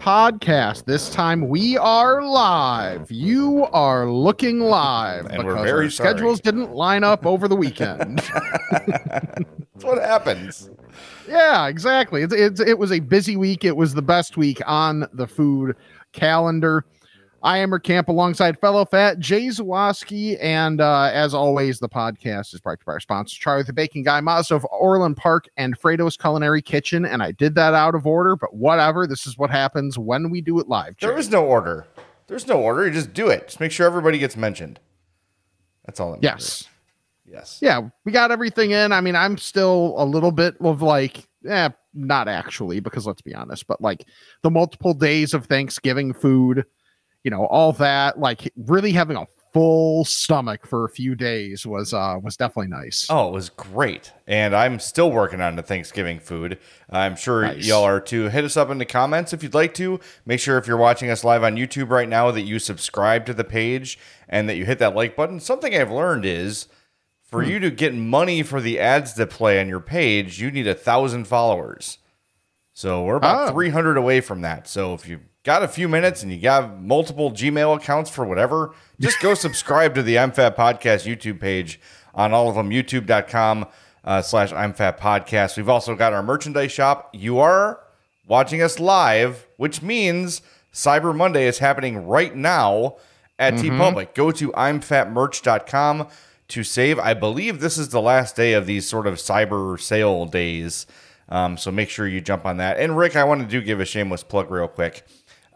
podcast. This time we are live. You are looking live And because very our sorry. schedules didn't line up over the weekend. That's what happens. yeah, exactly. It's, it's, it was a busy week. It was the best week on the food calendar. I am Camp alongside fellow fat Jay Zawoski. And uh, as always, the podcast is brought to you by our sponsor, Charlie the Bacon Guy, Mazda of Orland Park, and Fredo's Culinary Kitchen. And I did that out of order, but whatever. This is what happens when we do it live. Jay. There is no order. There's no order. You just do it. Just make sure everybody gets mentioned. That's all. That yes. Yes. Yeah, we got everything in. I mean, I'm still a little bit of like, eh, not actually, because let's be honest, but like the multiple days of Thanksgiving food, you know, all that, like really having a full stomach for a few days was uh was definitely nice. Oh, it was great. And I'm still working on the Thanksgiving food. I'm sure Nice. y'all are too. Hit us up in the comments if you'd like to. Make sure if you're watching us live on YouTube right now that you subscribe to the page and that you hit that like button. Something I've learned is for Hmm. you to get money for the ads that play on your page, you need a thousand followers. So we're about Oh. 300 away from that. So if you've got a few minutes and you got multiple Gmail accounts for whatever, just go subscribe to the I'm Fat Podcast YouTube page on all of them, youtube.com uh, slash I'm Fat Podcast. We've also got our merchandise shop. You are watching us live, which means Cyber Monday is happening right now at TeePublic. Go to I'mFatMerch.com to save. I believe this is the last day of these sort of cyber sale days. Um, so make sure you jump on that. And Rick, I want to do give a shameless plug real quick.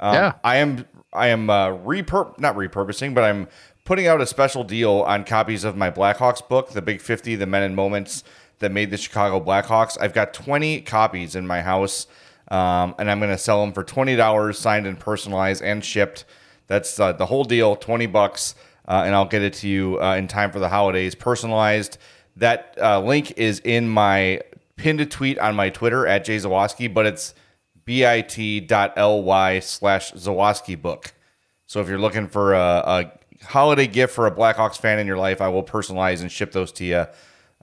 Um, Yeah. I am I am uh, repur not repurposing, but I'm putting out a special deal on copies of my Blackhawks book, The Big 50, The Men and Moments that made the Chicago Blackhawks. I've got 20 copies in my house, um, and I'm going to sell them for $20, signed and personalized and shipped. That's uh, the whole deal, 20 bucks, uh, and I'll get it to you uh, in time for the holidays, personalized. That uh, link is in my pinned tweet on my Twitter at Jay Zawoski, but it's bit.ly slash Zawoski book. So if you're looking for a, a holiday gift for a Blackhawks fan in your life, I will personalize and ship those to you.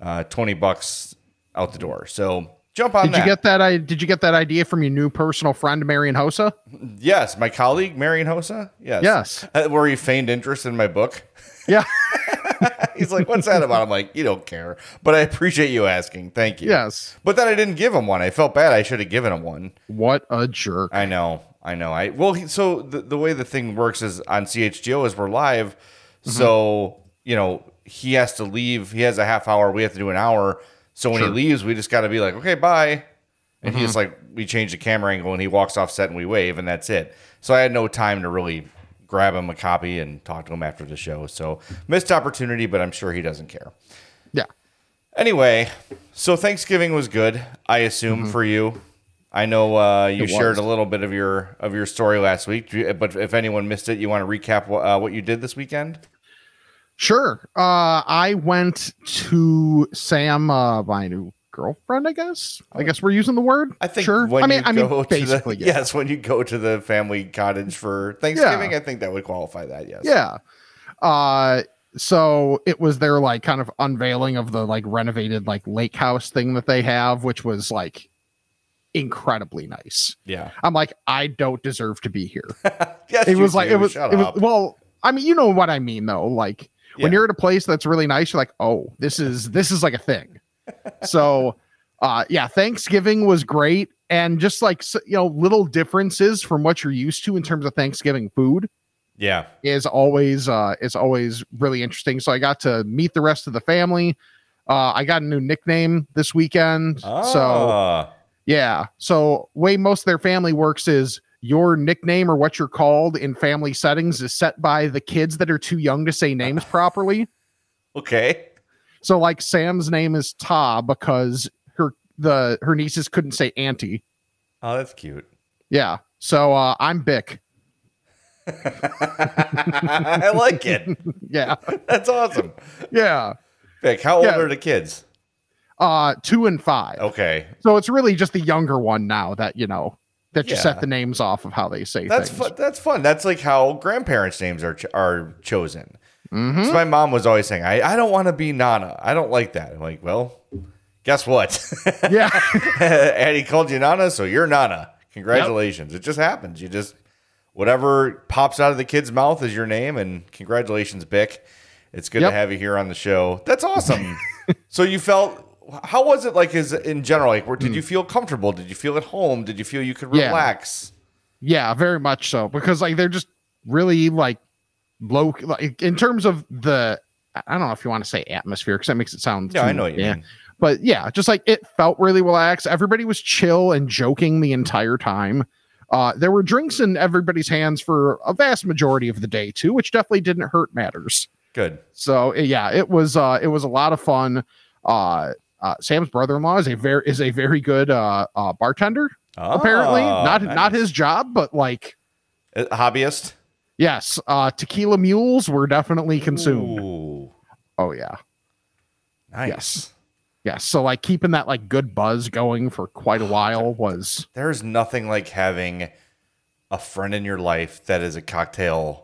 Uh, 20 bucks out the door. So jump on did that. you get that I did you get that idea from your new personal friend Marian Hossa? yes, my colleague, Marian Hossa. Yes. Yes. Uh, where he feigned interest in my book. Yeah. He's like, what's that about? I'm like, you don't care. But I appreciate you asking. Thank you. yes. But then I didn't give him one. I felt bad. I should have given him one. What a jerk. I know, I know. I well, he, so the, the way the thing works is on CHGO is we're live, mm-hmm. so you know he has to leave. He has a half hour. We have to do an hour. So when he leaves, we just got to be like, okay, bye. And he's mm-hmm. like, we change the camera angle, and he walks off set, and we wave, and that's it. So I had no time to really grab him a copy and talk to him after the show. So missed opportunity, but I'm sure he doesn't care. Yeah. Anyway, so Thanksgiving was good, I assume for you. I know uh, you shared a little bit of your of your story last week, but if anyone missed it, you want to recap what, uh, what you did this weekend? Sure. Uh, I went to Sam, uh, my new girlfriend. I guess. I guess we're using the word. I think Sure. when I mean, you I mean, go to basically, the, yeah. yes, when you go to the family cottage for Thanksgiving, I think that would qualify that. Yes. Yeah. Uh, so it was their like kind of unveiling of the like renovated like lake house thing that they have, which was like incredibly nice. Yeah. I'm like, I don't deserve to be here. Yes. It was like do. it was. Shut it was well. I mean, you know what I mean, though. Like when you're at a place that's really nice, you're like, oh, this is this is like a thing. So, uh, yeah, Thanksgiving was great, and just like you know, little differences from what you're used to in terms of Thanksgiving food yeah. is always uh is always really interesting. So I got to meet the rest of the family. Uh, I got a new nickname this weekend. So Ah. yeah. So way most of their family works is your nickname or what you're called in family settings is set by the kids that are too young to say names properly. okay. So like Sam's name is Ta because her the her nieces couldn't say auntie. Oh, that's cute. Yeah. So uh I'm Bick. I like it. Yeah, That's awesome. yeah. Vic, how old Yeah. are the kids? Uh, two and five. Okay. So it's really just the younger one now that you know that you set the names off of how they say That's things. fun. That's fun. That's like how grandparents' names are ch- are chosen. Mhm. So my mom was always saying, "I, I don't want to be Nana. I don't like that." I'm like, well, guess what? Yeah, Addie called you Nana, so you're Nana. Congratulations. It just happens. You just whatever pops out of the kid's mouth is your name, and congratulations, Bick. It's good Yep. to have you here on the show. That's awesome. so you felt. How was it like? Is in general like? Where, did you feel comfortable? Did you feel at home? Did you feel you could Hmm. Yeah. relax? yeah, very much so because like they're just really like low like in terms of the I don't know if you want to say atmosphere because that makes it sound Yeah, too- I know what you yeah. mean. but yeah, just like it felt really relaxed. Everybody was chill and joking the entire time. Uh, there were drinks in everybody's hands for a vast majority of the day too, which definitely didn't hurt matters. Good. So yeah, it was uh, it was a lot of fun. Uh, uh, Sam's brother-in-law is a very is a very good uh, uh, bartender. apparently, Oh, not not nice. his job, but like Uh, hobbyist. Yes, uh, tequila mules were definitely consumed. Ooh, Oh yeah, nice. Yes. yes. So like keeping that like good buzz going for quite a while was There's nothing like having a friend in your life that is a cocktail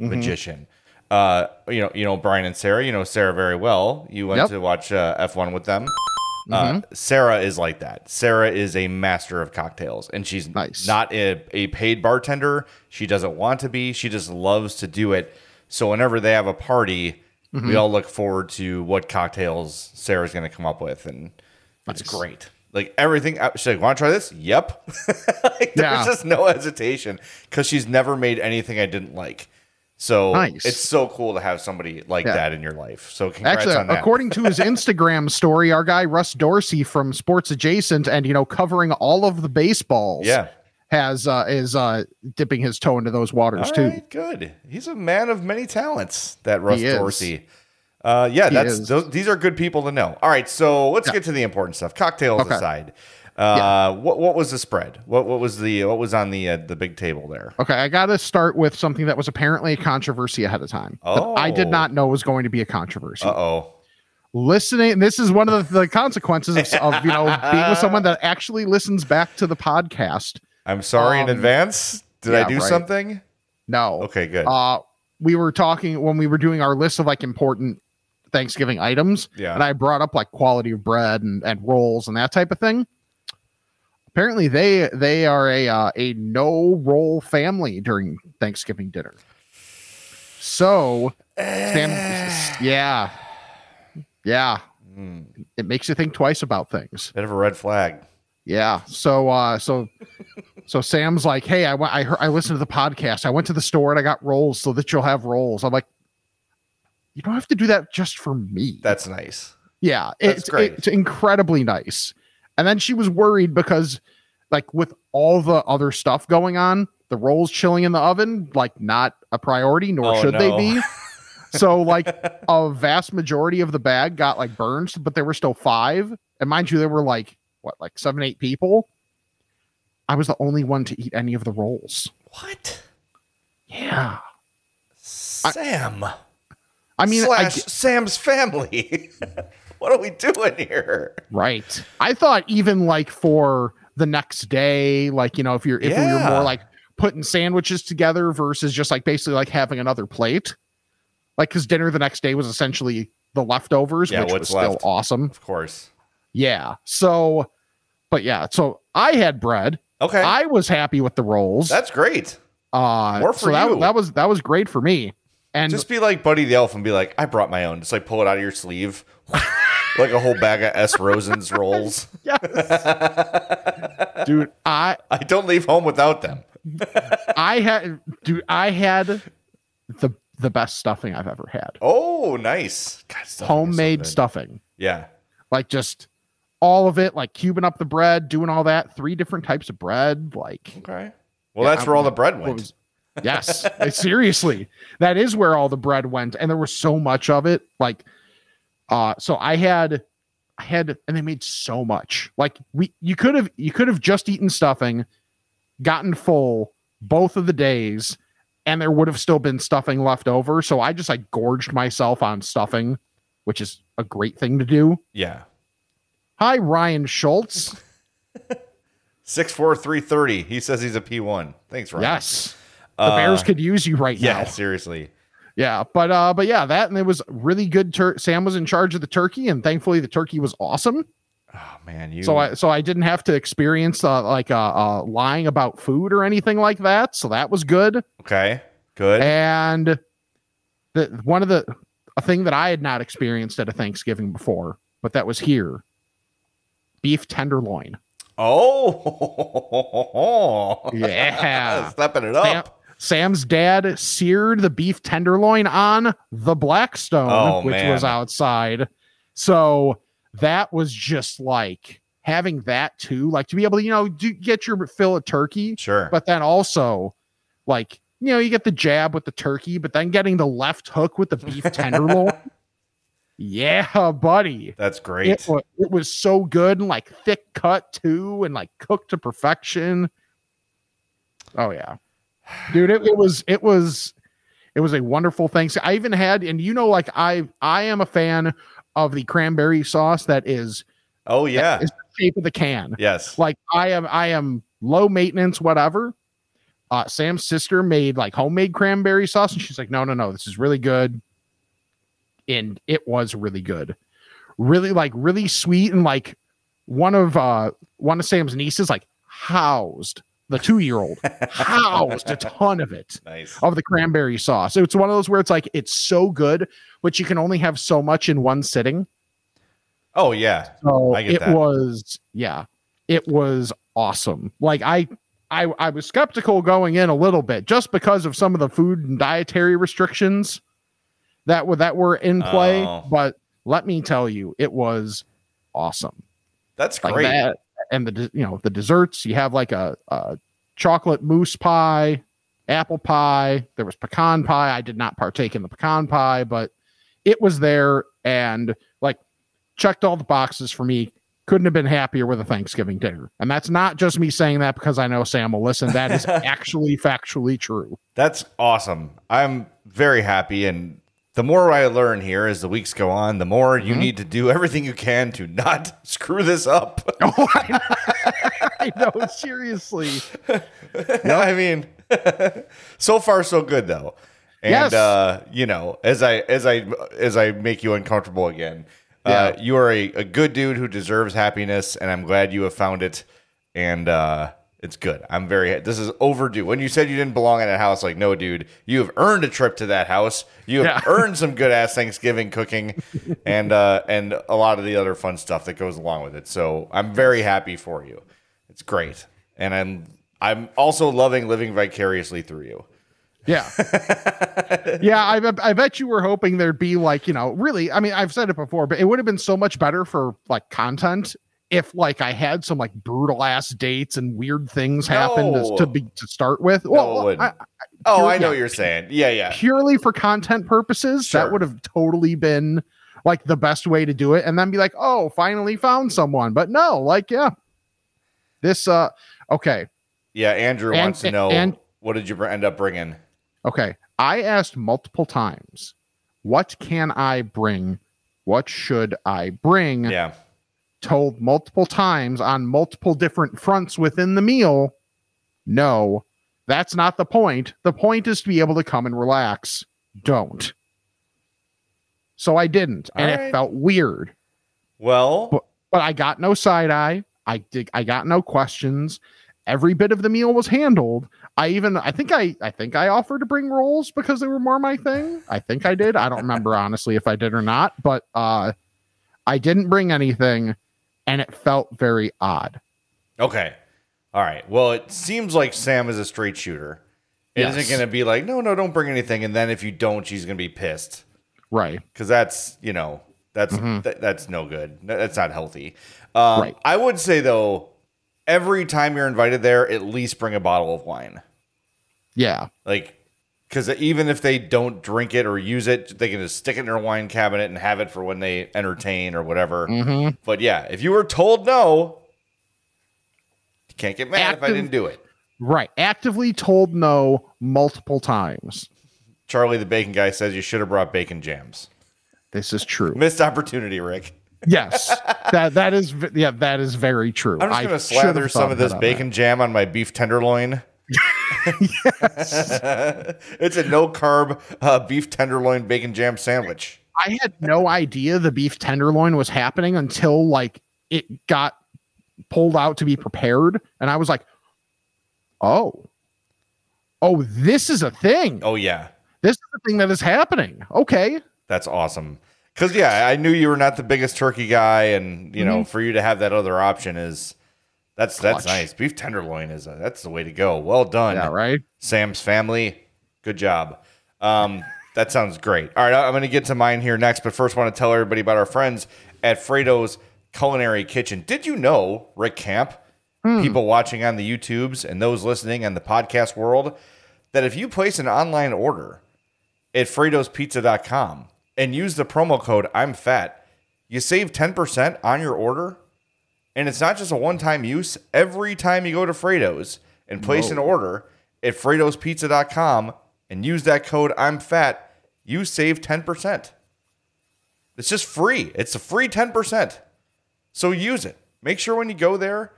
Mm-hmm. magician. Uh, you know, you know Brian and Sarah. You know Sarah very well. You went Yep. to watch uh, F1 with them. Uh, Sarah is like that. Sarah is a master of cocktails, and she's Nice. not a, a paid bartender. She doesn't want to be. She just loves to do it. So whenever they have a party, we all look forward to what cocktails Sarah's going to come up with, and it's Nice. great. Like everything, uh, she's like, "Want to try this?" Yep. like, Yeah. There's just no hesitation because she's never made anything I didn't like. So Nice. it's so cool to have somebody like Yeah. that in your life. So congrats Actually, on that. according to his Instagram story, our guy Russ Dorsey from Sports Adjacent and you know covering all of the baseballs, yeah. has uh, is uh, dipping his toe into those waters All too. right, good. He's a man of many talents. That Russ. Dorsey. Uh, yeah, He that's those, these are good people to know. All right, so let's Yeah. get to the important stuff. Cocktails Okay. aside, uh, what what was the spread? What what was the what was on the uh, the big table there? Okay, I got to start with something that was apparently a controversy ahead of time. that I did Oh. not know was going to be a controversy. Uh oh. Listening, this is one of the, the consequences of, of you know being with someone that actually listens back to the podcast. I'm sorry in Um, advance. Did I do right. something? No, Okay, good. uh, we were talking when we were doing our list of like important Thanksgiving items, Yeah. and I brought up like quality of bread and, and rolls and that type of thing. Apparently, they they are a uh, a no roll family during Thanksgiving dinner. So, Sam, yeah, yeah, Hmm. it makes you think twice about things. Bit of a red flag. Yeah. So uh so so Sam's like, "Hey, I went I heard I listened to the podcast. I went to the store and I got rolls so that you'll have rolls." I'm like, "You don't have to do that just for me." That's nice. yeah, that's it's great. it's incredibly nice. And then she was worried because like with all the other stuff going on, the rolls chilling in the oven like not a priority nor Oh, should no. they be. So like a vast majority of the bag got like burned, but there were still five. And mind you, there were like what, like seven, eight people. I was the only one to eat any of the rolls. What? Yeah. Sam. I mean, I slash get- Sam's family. what are we doing here? right. I thought even like for the next day, like, you know, if you're if we were more like putting sandwiches together versus just like basically like having another plate. Like because dinner the next day was essentially the leftovers, Yeah, which was still awesome. Of course. Yeah. So but yeah, so I had bread. Okay. I was happy with the rolls. That's great. Uh, More so for that, you. that was that was great for me. And Just be like Buddy the Elf and be like, I brought my own. Just like pull it out of your sleeve. like a whole bag of S. Rosen's rolls. Yes. dude, I I don't leave home without them. I had dude, I had the the best stuffing I've ever had. Oh, nice. God, stuffing is so Homemade stuffing. Yeah. Like just all of it, like cubing up the bread, doing all that, three different types of bread, like Okay. Well, Yeah, that's where all the bread went. was- yes, seriously, that is where all the bread went, and there was so much of it. Like, uh, so I had, I had, and they made so much. Like we, you could have, you could have just eaten stuffing, gotten full both of the days, and there would have still been stuffing left over. So I just like gorged myself on stuffing, which is a great thing to do. Yeah. Hi, Ryan Schultz. Six four three thirty. He says he's a P one. Thanks, Ryan. Yes. The Uh, Bears could use you right Yeah, now. Yeah, seriously. Yeah, but uh, but yeah, that and it was really good. Tur- Sam was in charge of the turkey, and thankfully the turkey was awesome. Oh man, you So I so I didn't have to experience uh, like uh, uh, lying about food or anything like that. So that was good. okay? Good. And the one of the a thing that I had not experienced at a Thanksgiving before, but that was here. Beef tenderloin. oh, Yeah. stepping it Sam, up. Sam's dad seared the beef tenderloin on the Blackstone, Oh, which man. was outside. So that was just like having that too, like to be able to, you know, do, get your fill of turkey, Sure. but then also like, you know, you get the jab with the turkey, but then getting the left hook with the beef tenderloin. yeah, buddy. That's great. It was, it was so good and like thick cut too, and like cooked to perfection. Oh yeah, dude, it, it was it was it was a wonderful thing. So I even had, and you know, like I I am a fan of the cranberry sauce that is oh yeah. is the shape of the can. Yes. Like I am I am low maintenance, whatever. Uh, Sam's sister made like homemade cranberry sauce, and she's like, no, no, no, this is really good. And it was really good. Really like really sweet. And like one of uh one of Sam's nieces like housed the two-year-old housed a ton of it Nice. of the cranberry sauce. It's one of those where it's like it's so good, but you can only have so much in one sitting. Oh yeah. So I get it that. was, yeah, it was awesome. Like I, I, I was skeptical going in a little bit just because of some of the food and dietary restrictions that were that were in play. Oh. But let me tell you, it was awesome. That's Like great. that, and the you know the desserts. You have like a, a chocolate mousse pie, apple pie. There was pecan pie. I did not partake in the pecan pie, but it was there and like checked all the boxes for me. Couldn't have been happier with a Thanksgiving dinner. And that's not just me saying that because I know Sam will listen. That is actually factually true. That's awesome. I'm very happy. And the more I learn here as the weeks go on, the more you Mm-hmm. need to do everything you can to not screw this up. Oh, I know, I know seriously. I mean, so far so good though. And Yes. uh, you know, as I as I as I make you uncomfortable again, uh, you are a, a good dude who deserves happiness, and I'm glad you have found it. And uh, it's good. I'm very. This is overdue. When you said you didn't belong in that house, like no, dude, you have earned a trip to that house. You have Yeah. earned some good ass Thanksgiving cooking, and uh, and a lot of the other fun stuff that goes along with it. So I'm very happy for you. It's great, and I'm I'm also loving living vicariously through you. Yeah. yeah. I, I bet you were hoping there'd be like, you know, really, I mean, I've said it before, but it would have been so much better for like content if like I had some like brutal ass dates and weird things happen No. to, to be to start with. it Well, wouldn't. I, Oh, Pure- I know yeah. you're saying. Yeah, yeah. purely for content purposes, Sure. that would have totally been like the best way to do it. And then be like, oh, finally found someone. But no, like, yeah. This, uh, okay. Yeah, Andrew And- wants to know and- what did you end up bringing? Okay. I asked multiple times, what can I bring? What should I bring? Yeah. Told multiple times on multiple different fronts within the meal, no, that's not the point. The point is to be able to come and relax. Don't. So I didn't, and All it felt weird. Well, But- But I got no side eye. I did. I got no questions. Every bit of the meal was handled. I even. I think I. I think I offered to bring rolls because they were more my thing. I think I did. I don't remember honestly if I did or not. But uh, I didn't bring anything, and it felt very odd. okay. All right. Well, it seems like Sam is a straight shooter. It Yes. not going to be like, no, no, don't bring anything. And then if you don't, she's going to be pissed. Right. Because that's, you know, that's that, that's no good. That's not healthy. Um, Right. I would say, though, every time you're invited there, at least bring a bottle of wine. Yeah. Like, because even if they don't drink it or use it, they can just stick it in their wine cabinet and have it for when they entertain or whatever. Mm-hmm. But yeah, if you were told no, you can't get mad if I didn't do it. Right. Actively told no multiple times. Charlie the bacon guy says you should have brought bacon jams. This is true. Missed opportunity, Rick. Yes. that that is yeah, that is very true. I'm just gonna have slather some of this bacon jam on my beef tenderloin. it's a no carb uh, beef tenderloin bacon jam sandwich. I had no idea the beef tenderloin was happening until like it got pulled out to be prepared. And I was like, oh, oh, this is a thing. Oh yeah, This is the thing that is happening. Okay. that's awesome. Because yeah, I knew you were not the biggest turkey guy, and you know, for you to have that other option is that's that's Clutch. nice. Beef tenderloin is a, that's the way to go. Well done. Yeah, right. Sam's family. Good job. Um, that sounds great. All right, I'm going to get to mine here next, but first, want to tell everybody about our friends at Fredo's Culinary Kitchen. Did you know, Rick Camp, people watching on the YouTubes and those listening on the podcast world, that if you place an online order at Fredo'sPizza.com and use the promo code I'm Fat, you save 10% on your order. And it's not just a one time use. Every time you go to Fredo's and place an order at Fredo'sPizza.com and use that code I'm Fat, you save 10%. It's just free. It's a free 10%. So use it. Make sure when you go there,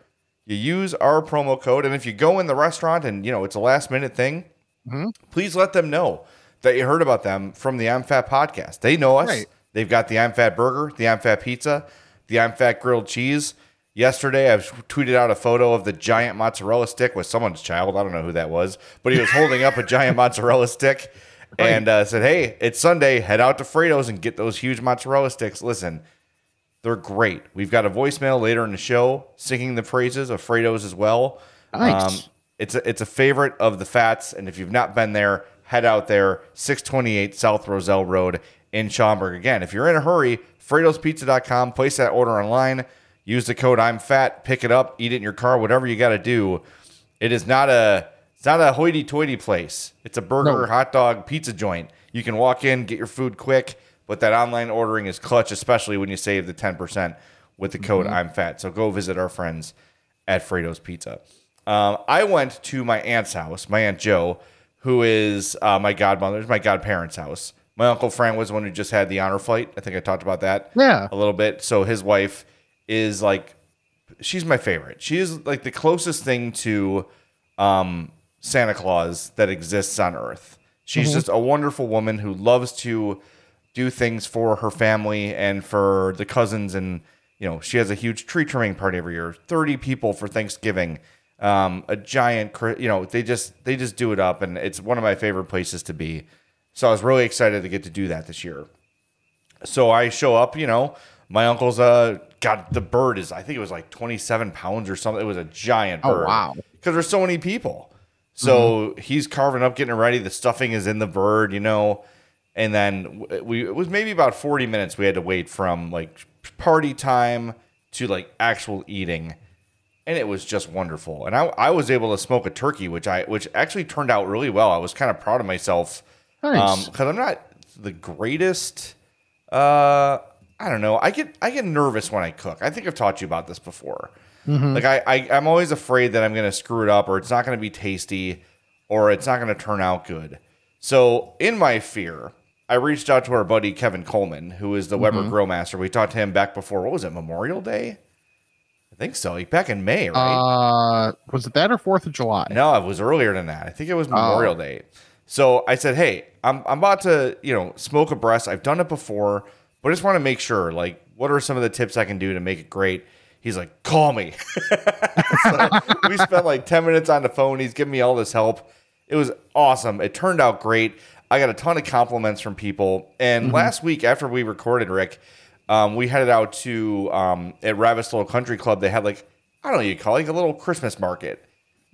you use our promo code. And if you go in the restaurant and you know it's a last minute thing, mm-hmm. please let them know that you heard about them from the I'm Fat podcast. They know us. Right. They've got the I'm Fat burger, the I'm Fat pizza, the I'm Fat grilled cheese. Yesterday, I've tweeted out a photo of the giant mozzarella stick with someone's child. I don't know who that was, but he was holding up a giant mozzarella stick and uh, said, Hey, it's Sunday. Head out to Fredo's and get those huge mozzarella sticks. Listen, they're great. We've got a voicemail later in the show singing the praises of Fredo's as well. Um, it's a, it's a favorite of the fats, and if you've not been there, head out there. Six twenty eight South Roselle Road in Schaumburg. Again, if you're in a hurry, Fredo'sPizza.com. Place that order online. Use the code I'm Fat. Pick it up. Eat it in your car. Whatever you got to do. It is not a it's not a hoity-toity place. It's a burger, No. hot dog, pizza joint. You can walk in, get your food quick, but that online ordering is clutch, especially when you save the 10% with the code I'm fat. So go visit our friends at Fredo's Pizza. Um, I went to my aunt's house, my aunt Joe, who is uh, my godmother's, my godparents' house. My uncle Frank was the one who just had the honor flight. I think I talked about that Yeah. a little bit. So his wife is like, she's my favorite. She is like the closest thing to um, Santa Claus that exists on Earth. She's just a wonderful woman who loves to do things for her family and for the cousins. And, you know, she has a huge tree trimming party every year 30 people for Thanksgiving. Um, a giant, you know, they just they just do it up, and it's one of my favorite places to be. So I was really excited to get to do that this year. So I show up, you know, my uncle's uh got the bird is I think it was like 27 pounds or something. It was a giant Oh, wow. Because there's so many people. So he's carving up, getting ready. The stuffing is in the bird, you know. And then we it was maybe about 40 minutes we had to wait from like party time to like actual eating. And it was just wonderful. And I, I was able to smoke a turkey, which I which actually turned out really well. I was kind of proud of myself Nice. because I'm not the greatest. Uh, I don't know. I get I get nervous when I cook. I think I've taught you about this before. Like I, I I'm always afraid that I'm gonna screw it up, or it's not gonna be tasty, or it's not gonna turn out good. So in my fear, I reached out to our buddy Kevin Coleman, who is the Weber Grill Master. We talked to him back before. What was it? Memorial Day. I think so. Like back in May, right? uh, was it that or Fourth of July? No, it was earlier than that. I think it was Memorial Day. So I said, "Hey, I'm I'm about to, you know, smoke a breast. I've done it before, but I just want to make sure. Like, what are some of the tips I can do to make it great?" He's like, "Call me." we spent like ten minutes on the phone. He's giving me all this help. It was awesome. It turned out great. I got a ton of compliments from people. And last week, after we recorded, Rick, um, we headed out to um, at Little Country Club. They had like I don't know, what you call it, like a little Christmas market.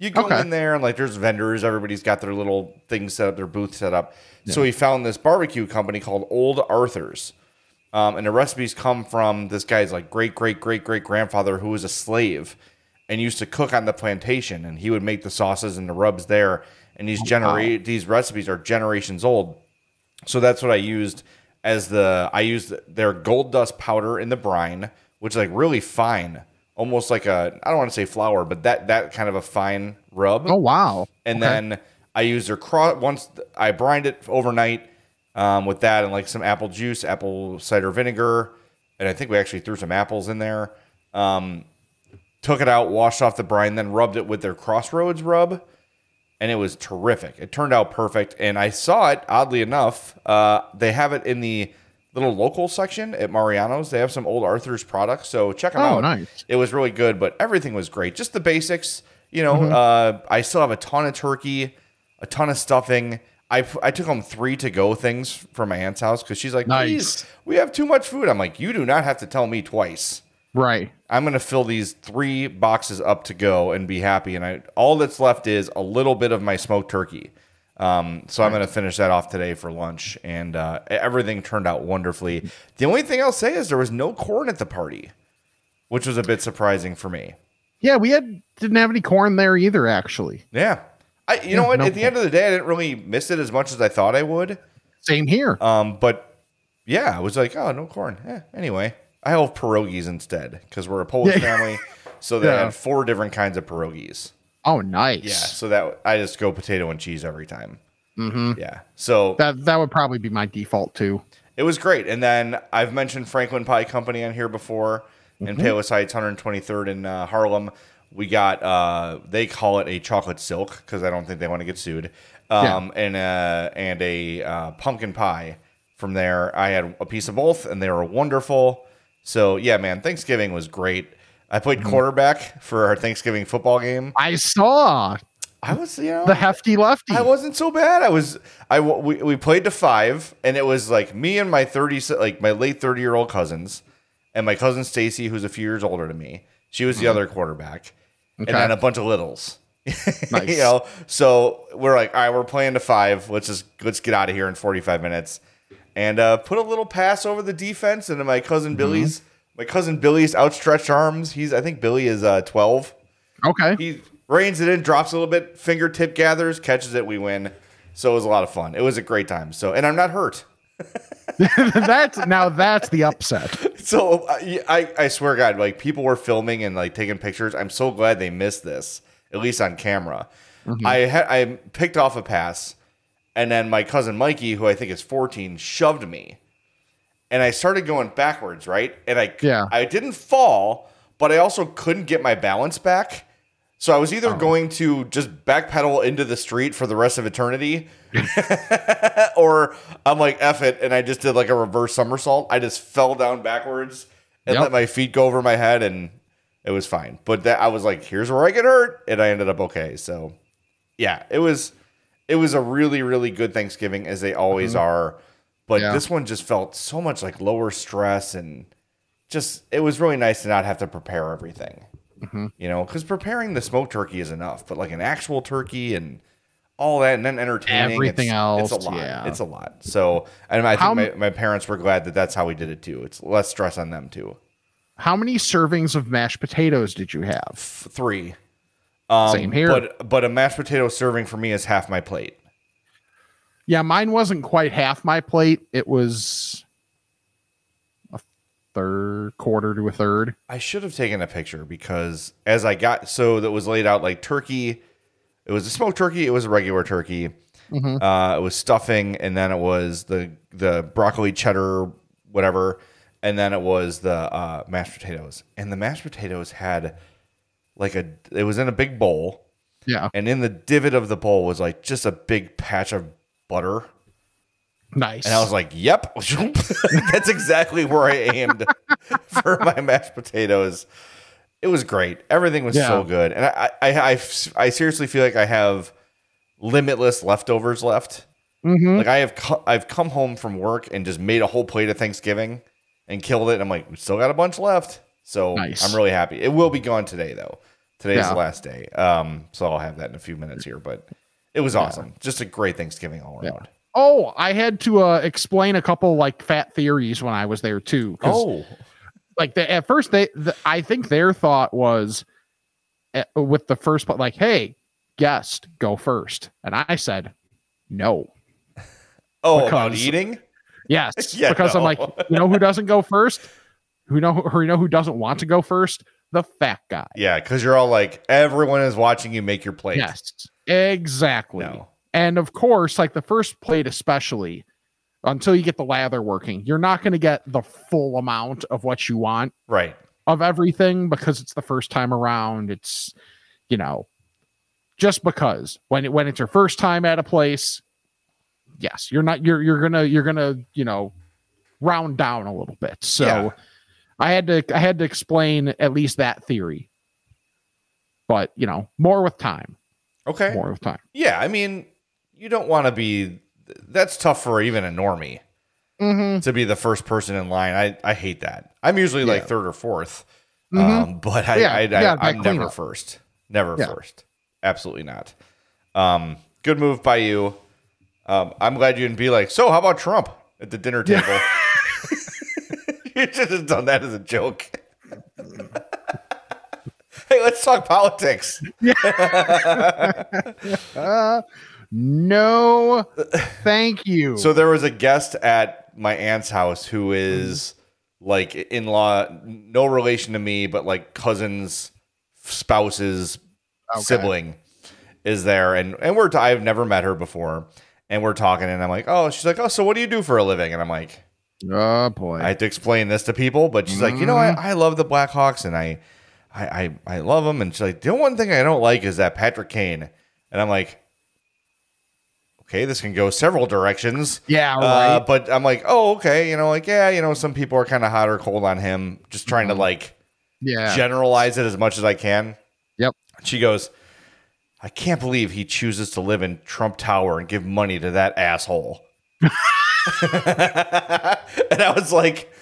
You go Okay. in there and like there's vendors. Everybody's got their little things set up, their booth set up. So he found this barbecue company called Old Arthur's. Um, and the recipes come from this guy's like great great great great grandfather who was a slave and used to cook on the plantation and he would make the sauces and the rubs there and these generate these recipes are generations old so that's what i used as the i used their gold dust powder in the brine which is like really fine almost like a I don't want to say flour, but that that kind of a fine rub. Oh wow. and Okay. then I used their cross once I brined it overnight um, with that and like some apple juice, apple cider vinegar, and I think we actually threw some apples in there. Um, took it out, washed off the brine, then rubbed it with their Crossroads rub, and it was terrific. It turned out perfect, and I saw it oddly enough. Uh, they have it in the little local section at Mariano's. They have some old Arthur's products, so check them Oh, out. nice. It was really good, but everything was great. Just the basics, you know. Mm-hmm. Uh, I still have a ton of turkey, a ton of stuffing. I, I took home three to go things from my aunt's house because she's like, Nice. We have too much food." I'm like, "You do not have to tell me twice." Right. I'm gonna fill these three boxes up to go and be happy. And I all that's left is a little bit of my smoked turkey. Um, so I'm gonna finish that off today for lunch, and uh, everything turned out wonderfully. The only thing I'll say is there was no corn at the party, which was a bit surprising for me. Yeah, we had didn't have any corn there either. Actually, Yeah, I you know what? no At the end of the day, I didn't really miss it as much as I thought I would. same here. Um, but yeah, I was like, oh, no corn. Eh, anyway, I have pierogies instead because we're a Polish Yeah. family, so they Yeah. had four different kinds of pierogies. oh, nice. Yeah, so that I just go potato and cheese every time. Mm-hmm. Yeah, so That that would probably be my default too. it was great. And then I've mentioned Franklin Pie Company on here before in Palos Heights, 123rd in uh, Harlem. We got uh, they call it a chocolate silk because I don't think they want to get sued. Um, and uh, and a uh, pumpkin pie from there. I had a piece of both, and they were wonderful. So yeah, man, Thanksgiving was great. I played quarterback for our Thanksgiving football game. I saw I was, you know, the hefty lefty. I wasn't so bad. I was I we, we played to five, and it was like me and my thirty like my late thirty year old cousins, and my cousin Stacy, who's a few years older than me. She was the other quarterback, and then a bunch of littles. Nice. you know, so we're like, all right, we're playing to five. Let's just let's get out of here in forty five minutes, and uh, put a little pass over the defense into my cousin Billy's. My cousin Billy's outstretched arms. He's I think Billy is uh, twelve okay. he reins it in, drops a little bit, fingertip gathers, catches it, we win. So it was a lot of fun. It was a great time. So, and I'm not hurt. that's now that's the upset. So I, I swear, God, like people were filming and like taking pictures. I'm so glad they missed this, at least on camera. Mm-hmm. I had I picked off a pass, and then my cousin Mikey, who I think is 14, shoved me, and I started going backwards, right? And I Yeah. I didn't fall, but I also couldn't get my balance back. So I was either oh. going to just backpedal into the street for the rest of eternity, or I'm like F it, and I just did like a reverse somersault. I just fell down backwards and Yep. let my feet go over my head, and it was fine. But that I was like, here's where I get hurt, and I ended up okay. So yeah, it was it was a really really good Thanksgiving as they always mm-hmm. are. But Yeah. this one just felt so much like lower stress and just it was really nice to not have to prepare everything. You know, because preparing the smoked turkey is enough, but like an actual turkey and all that, and then entertaining Everything it's, else, it's a lot. yeah. It's a lot. So, and I think How my, my parents were glad that that's how we did it too. It's less stress on them too. How many servings of mashed potatoes did you have? Three. Um, Same here. But but a mashed potato serving for me is half my plate. Yeah, mine wasn't quite half my plate. It was third, quarter to a third. I should have taken a picture because as I got so that was laid out like turkey, it was a smoked turkey, it was a regular turkey, uh, it was stuffing, and then it was the the broccoli cheddar whatever, and then it was the uh, mashed potatoes. And the mashed potatoes had like a it was in a big bowl, Yeah, and in the divot of the bowl was like just a big patch of butter. Nice. And I was like, "Yep, that's exactly where I aimed for my mashed potatoes." It was great. Everything was so good, and I, I, I, I seriously feel like I have limitless leftovers left. Mhm. Like I have, co- I've come home from work and just made a whole plate of Thanksgiving and killed it. And I'm like, we still got a bunch left, so Nice. I'm really happy. It will be gone today, though. Today's Yeah. the last day, um, so I'll have that in a few minutes here. But it was awesome. Just a great Thanksgiving all Yeah. around. Oh, I had to uh, explain a couple like fat theories when I was there too. Oh, like the, at first they, the, I think their thought was uh, with the first part, like, "Hey, guest, go first. and I said, "No." oh, about Because- eating. Yes, Yeah, because I'm like, you know who doesn't go first? Who know or you know who doesn't want to go first? the fat guy. Yeah, because you're all like, everyone is watching you make your plate. Yes, exactly. No. And of course, like the first plate, especially until you get the lather working, you're not going to get the full amount of what you want Right. of everything because it's the first time around. It's, you know, just because when it, when it's your first time at a place, yes, you're not you're you're gonna you're gonna you know round down a little bit. So Yeah. I had to I had to explain at least that theory. But you know, more with time. Okay. More with time. Yeah, I mean, you don't want to be. That's tough for even a normie Mm-hmm. to be the first person in line. I I hate that. I'm usually like third or 4th Mhm. um, but I, Yeah, I, I yeah, i'm never cleanup. first. Never Yeah. first. Absolutely not. Um, good move by you. Um, I'm glad you didn't be like, so how about Trump at the dinner table? you should have done that as a joke. hey, let's talk politics. Uh, no, thank you. So there was a guest at my aunt's house who is like in law, no relation to me, but like cousin's spouse's Okay. sibling is there, and and we're t- I've never met her before, and we're talking, and I'm like, oh, she's like, oh, so what do you do for a living? And I'm like, oh boy. I had to explain this to people, but she's like, you know, mm-hmm. I, I love the Blackhawks and I, I, I, I love them. And she's like, the one thing I don't like is that Patrick Kane. And I'm like, okay, this can go several directions. yeah, Uh, right. but I'm like, oh, okay. You know, like, yeah, you know, some people are kind of hot or cold on him. Just trying to like yeah. generalize it as much as I can. Yep. She goes, I can't believe he chooses to live in Trump Tower and give money to that asshole. and I was like,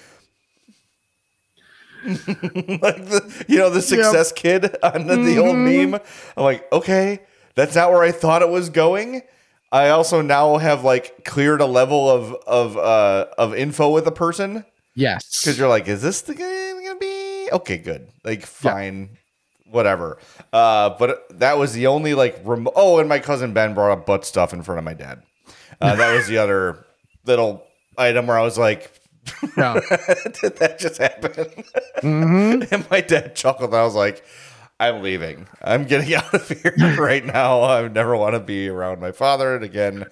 like the you know the success kid on the, the old Mm-hmm. meme. I'm like, okay, that's not where I thought it was going. I also now have like cleared a level of of uh of info with a person yes. because you're like, is this the guy gonna be okay? Good, like fine, whatever. Uh, but that was the only like rem- oh, and my cousin Ben brought up butt stuff in front of my dad. Uh, that was the other little item where I was like, Yeah. did that just happen? hmm and my dad chuckled. I was like, I'm leaving. I'm getting out of here right now. I never want to be around my father again.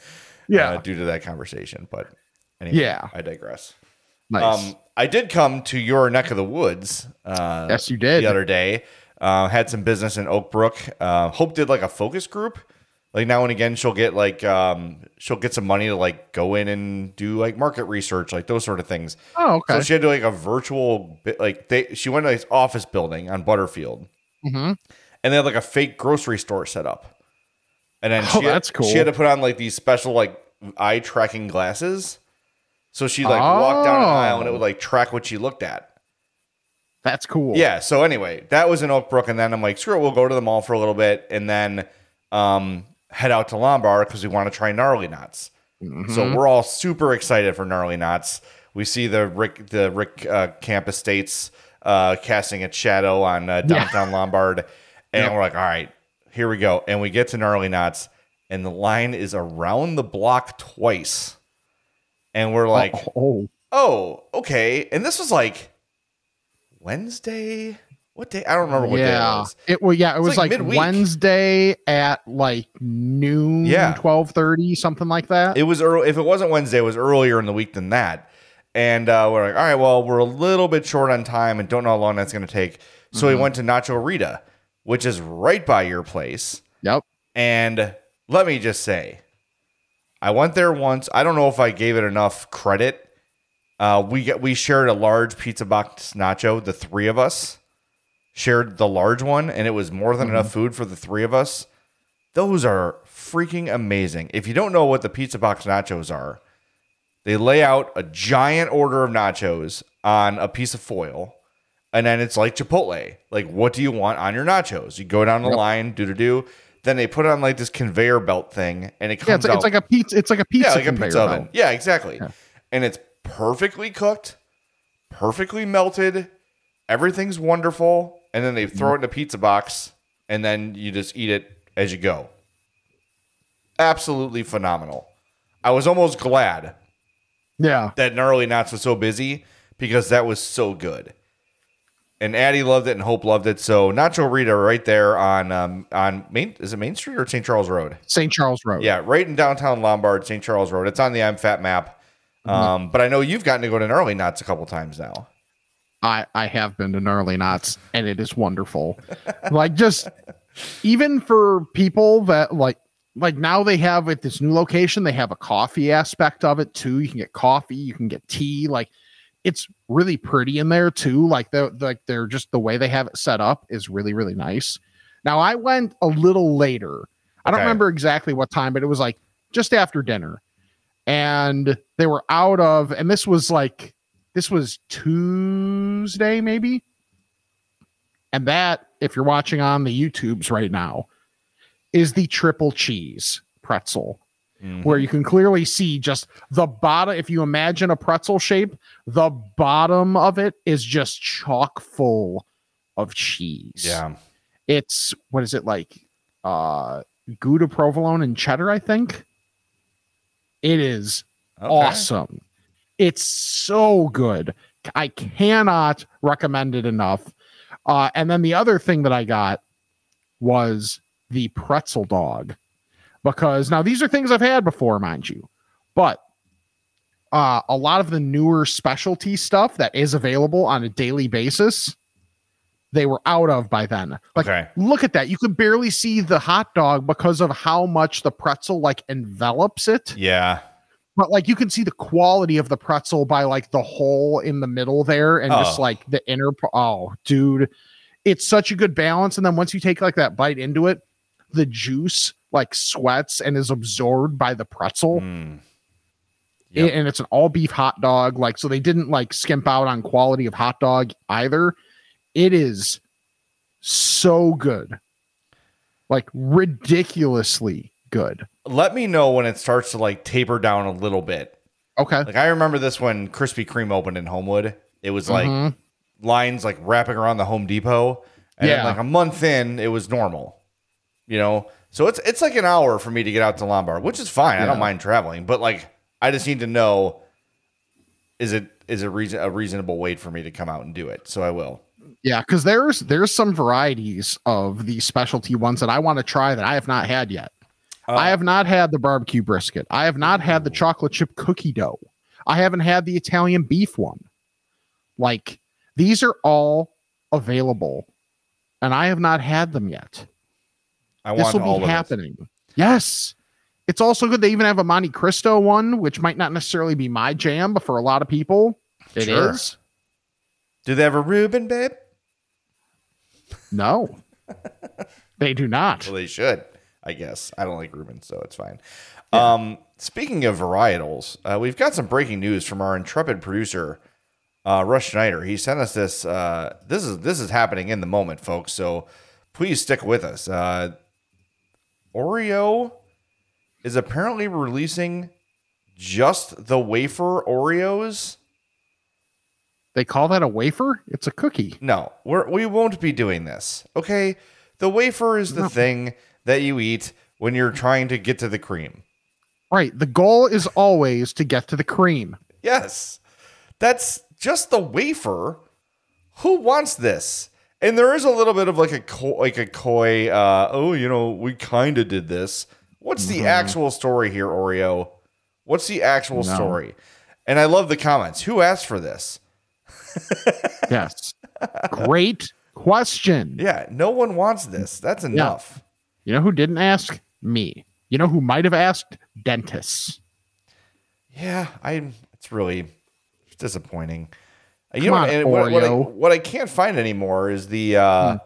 Yeah. uh, due to that conversation. But anyway, Yeah. I digress. Nice. Um, I did come to your neck of the woods. Uh, Yes, you did. The other day, uh, had some business in Oak Brook. Uh, Hope did like a focus group. Like now and again, she'll get like um, she'll get some money to like go in and do like market research, like those sort of things. oh, okay. So she had to like a virtual bit like they she went to this office building on Butterfield hmm and they had like a fake grocery store set up. And then Oh, she, had, cool. she had to put on like these special like eye tracking glasses. So she like walked down an aisle and it Oh. would like track what she looked at. That's cool. Yeah. So anyway, that was in Oak Brook, and then I'm like, screw it, we'll go to the mall for a little bit, and then um, head out to Lombard because we want to try gnarly knots. Mm-hmm. So we're all super excited for gnarly knots. We see the Rick the Rick uh, Camp Estates uh, casting its shadow on uh, downtown Lombard, and we're like, all right, here we go, and we get to gnarly knots, and the line is around the block twice, and we're like oh, oh, okay. And this was like Wednesday. What day? I don't remember what day it yeah. was. It well, yeah, it was like like, midweek. Wednesday at like noon, Yeah. twelve thirty, something like that. It was early. If it wasn't Wednesday, it was earlier in the week than that. And uh, we're like, all right, well, we're a little bit short on time and don't know how long that's going to take. So we went to Nacho Rita, which is right by your place. yep. And let me just say, I went there once. I don't know if I gave it enough credit. Uh, we get we shared a large pizza box nacho. The three of us shared the large one, and it was more than enough food for the three of us. Those are freaking amazing. If you don't know what the pizza box nachos are, they lay out a giant order of nachos on a piece of foil, and then it's like Chipotle. Like, what do you want on your nachos? You go down the line, do to do. Then they put it on like this conveyor belt thing, and it comes Yeah, it's, out it's like a pizza. It's like a pizza yeah, like a pizza oven. belt. Yeah, exactly. And it's perfectly cooked, perfectly melted. Everything's wonderful. And then they mm-hmm. throw it in a pizza box, and then you just eat it as you go. Absolutely phenomenal. I was almost glad Yeah. that Gnarly Knots was so busy because that was so good. and Addie loved it, and Hope loved it. So Nacho Rita right there on um, on Main is it Main Street or St. Charles Road? St. Charles Road. Yeah, right in downtown Lombard, St. Charles Road. It's on the I'm Fat map. Um, but I know you've gotten to go to Gnarly Knots a couple times now. I I have been to Gnarly Knots and it is wonderful. like just even for people that like like now they have at this new location they have a coffee aspect of it too. You can get coffee, you can get tea. Like it's really pretty in there too. Like they're like they're just the way they have it set up is really really nice. Now I went a little later. I don't Okay. remember exactly what time, but it was like just after dinner. And they were out of, and this was like this was Tuesday, maybe. And that, if you're watching on the YouTubes right now, is the triple cheese pretzel, where you can clearly see just the bottom. If you imagine a pretzel shape, the bottom of it is just chock full of cheese. Yeah. It's what is it like? Uh Gouda provolone and cheddar, I think. It is Okay. awesome. It's so good. I cannot recommend it enough. Uh, and then the other thing that I got was the pretzel dog, because now these are things I've had before, mind you, but uh, a lot of the newer specialty stuff that is available on a daily basis, they were out of by then. Like, Okay. look at that. You could barely see the hot dog because of how much the pretzel like envelops it Yeah. but like you can see the quality of the pretzel by like the hole in the middle there and just Oh. like the inner oh dude it's such a good balance and then once you take like that bite into it the juice like sweats and is absorbed by the pretzel Mm. Yep. and it's an all beef hot dog like so they didn't like skimp out on quality of hot dog either it is so good like ridiculously good Let me know when it starts to like taper down a little bit. okay Like I remember this when Krispy Kreme opened in Homewood. It was like Mhm. lines like wrapping around the Home Depot. And then Yeah. like a month in, it was normal. You know? So it's it's like an hour for me to get out to Lombard, which is fine. I don't mind traveling. But like I just need to know is it is it reason a reasonable wait for me to come out and do it. So I will. Yeah, because there's there's some varieties of these specialty ones that I want to try that I have not had yet. Uh, I have not had the barbecue brisket. I have not had the chocolate chip cookie dough. I haven't had the Italian beef one. Like these are all available, and I have not had them yet. I This want will be happening. Yes. It's also good. They even have a Monte Cristo one, which might not necessarily be my jam, but for a lot of people, it is. Sure. Do they have a Reuben, babe? No, they do not. Well, they should, I guess. I don't like Reuben, so it's fine. Um, speaking of varietals, uh, we've got some breaking news from our intrepid producer, uh, Russ Schneider. He sent us this. Uh, this is this is happening in the moment, folks. So please stick with us. Uh, Oreo is apparently releasing just the wafer Oreos. They call that a wafer? It's a cookie. No, we're, we won't be doing this. Okay. The wafer is the thing that you eat when you're trying to get to the cream. Right. The goal is always to get to the cream. Yes. That's just the wafer. Who wants this? And there is a little bit of like a co- like a coy uh oh, you know, we kind of did this. What's the actual story here, Oreo? What's the actual No. story? And I love the comments. Who asked for this? Yes. Great question. Yeah, no one wants this. That's enough. You know who didn't ask? Me. You know who might have asked? Dentists. Yeah, I. It's really disappointing. You Come know, on, and what, what, I, what I can't find anymore is the uh, Hmm.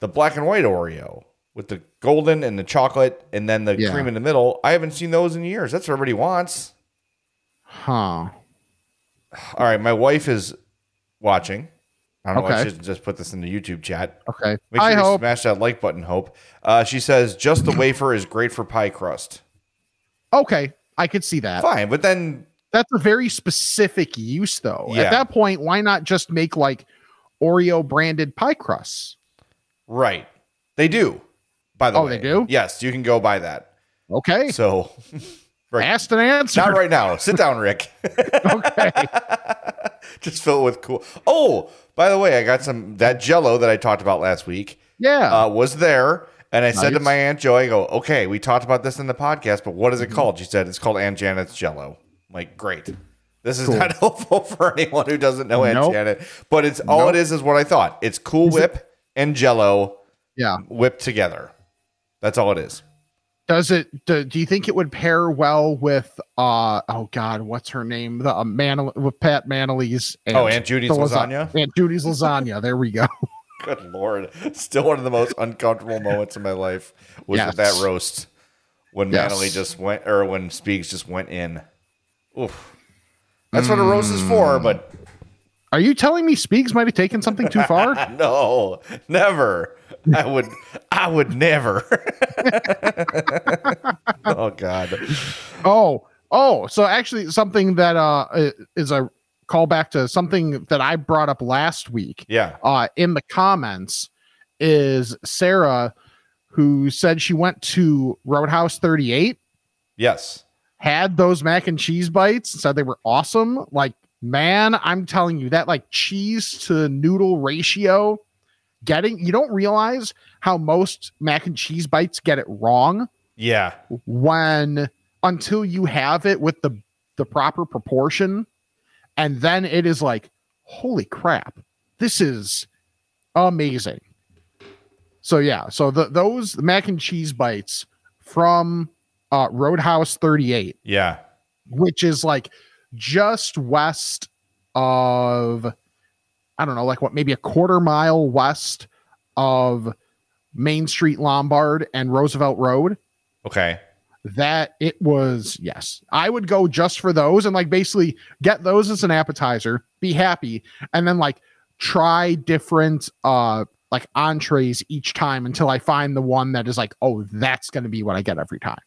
the black and white Oreo with the golden and the chocolate, and then the Yeah. cream in the middle. I haven't seen those in years. That's what everybody wants. Huh. All right, my wife is watching. I don't know. why Okay. I should just put this in the YouTube chat. Okay. Make sure I you hope. smash that like button. Hope. Uh, she says just the wafer is great for pie crust. Okay. I could see that. Fine, but then That's a very specific use, though. Yeah. At that point, why not just make like Oreo branded pie crusts? right, they do. By the way. Oh, way, they do? Yes, you can go buy that. Okay. So, right. Asked and answered. not right now. Sit down, Rick. okay. just fill it with cool. Oh, by the way, I got some that Jello that I talked about last week. Yeah. uh, was there. And I said to my Aunt Joy, I go, okay, we talked about this in the podcast, but what is it Mm-hmm. called? She said, it's called Aunt Janet's Jello. Like, great. This is not helpful for anyone who doesn't know Aunt Nope. Janet, but it's all it is, is what I thought. It's Cool Whip and Jello yeah. whipped together. That's all it is. Does it? Do, do you think it would pair well with? uh Oh God, what's her name? The uh, Man with Pat Manley's. And Oh, Aunt Judy's lasagna? Aunt Judy's lasagna. There we go. Good Lord. Still one of the most uncomfortable moments in my life was with Yes. that roast when Yes. Manley just went, or when Speaks just went in. Oof. That's what a roast is for, Mm. but Are you telling me Speaks might have taken something too far? No, never. I would I would never. oh god. Oh, oh, so actually something that uh is a callback to something that I brought up last week Yeah. uh in the comments is Sarah who said she went to Roadhouse 38, Yes. Had those mac and cheese bites, and said they were awesome. Like, man, I'm telling you that like cheese to noodle ratio getting you don't realize how most mac and cheese bites get it wrong Yeah. when until you have it with the the proper proportion and then it is like holy crap this is amazing so yeah so the, those mac and cheese bites from uh roadhouse 38 Yeah. which is like just west of i don't know like what maybe a quarter mile west of main street lombard and roosevelt road Okay. that it was yes i would go just for those and like basically get those as an appetizer be happy and then like try different uh like entrees each time until i find the one that is like oh that's going to be what i get every time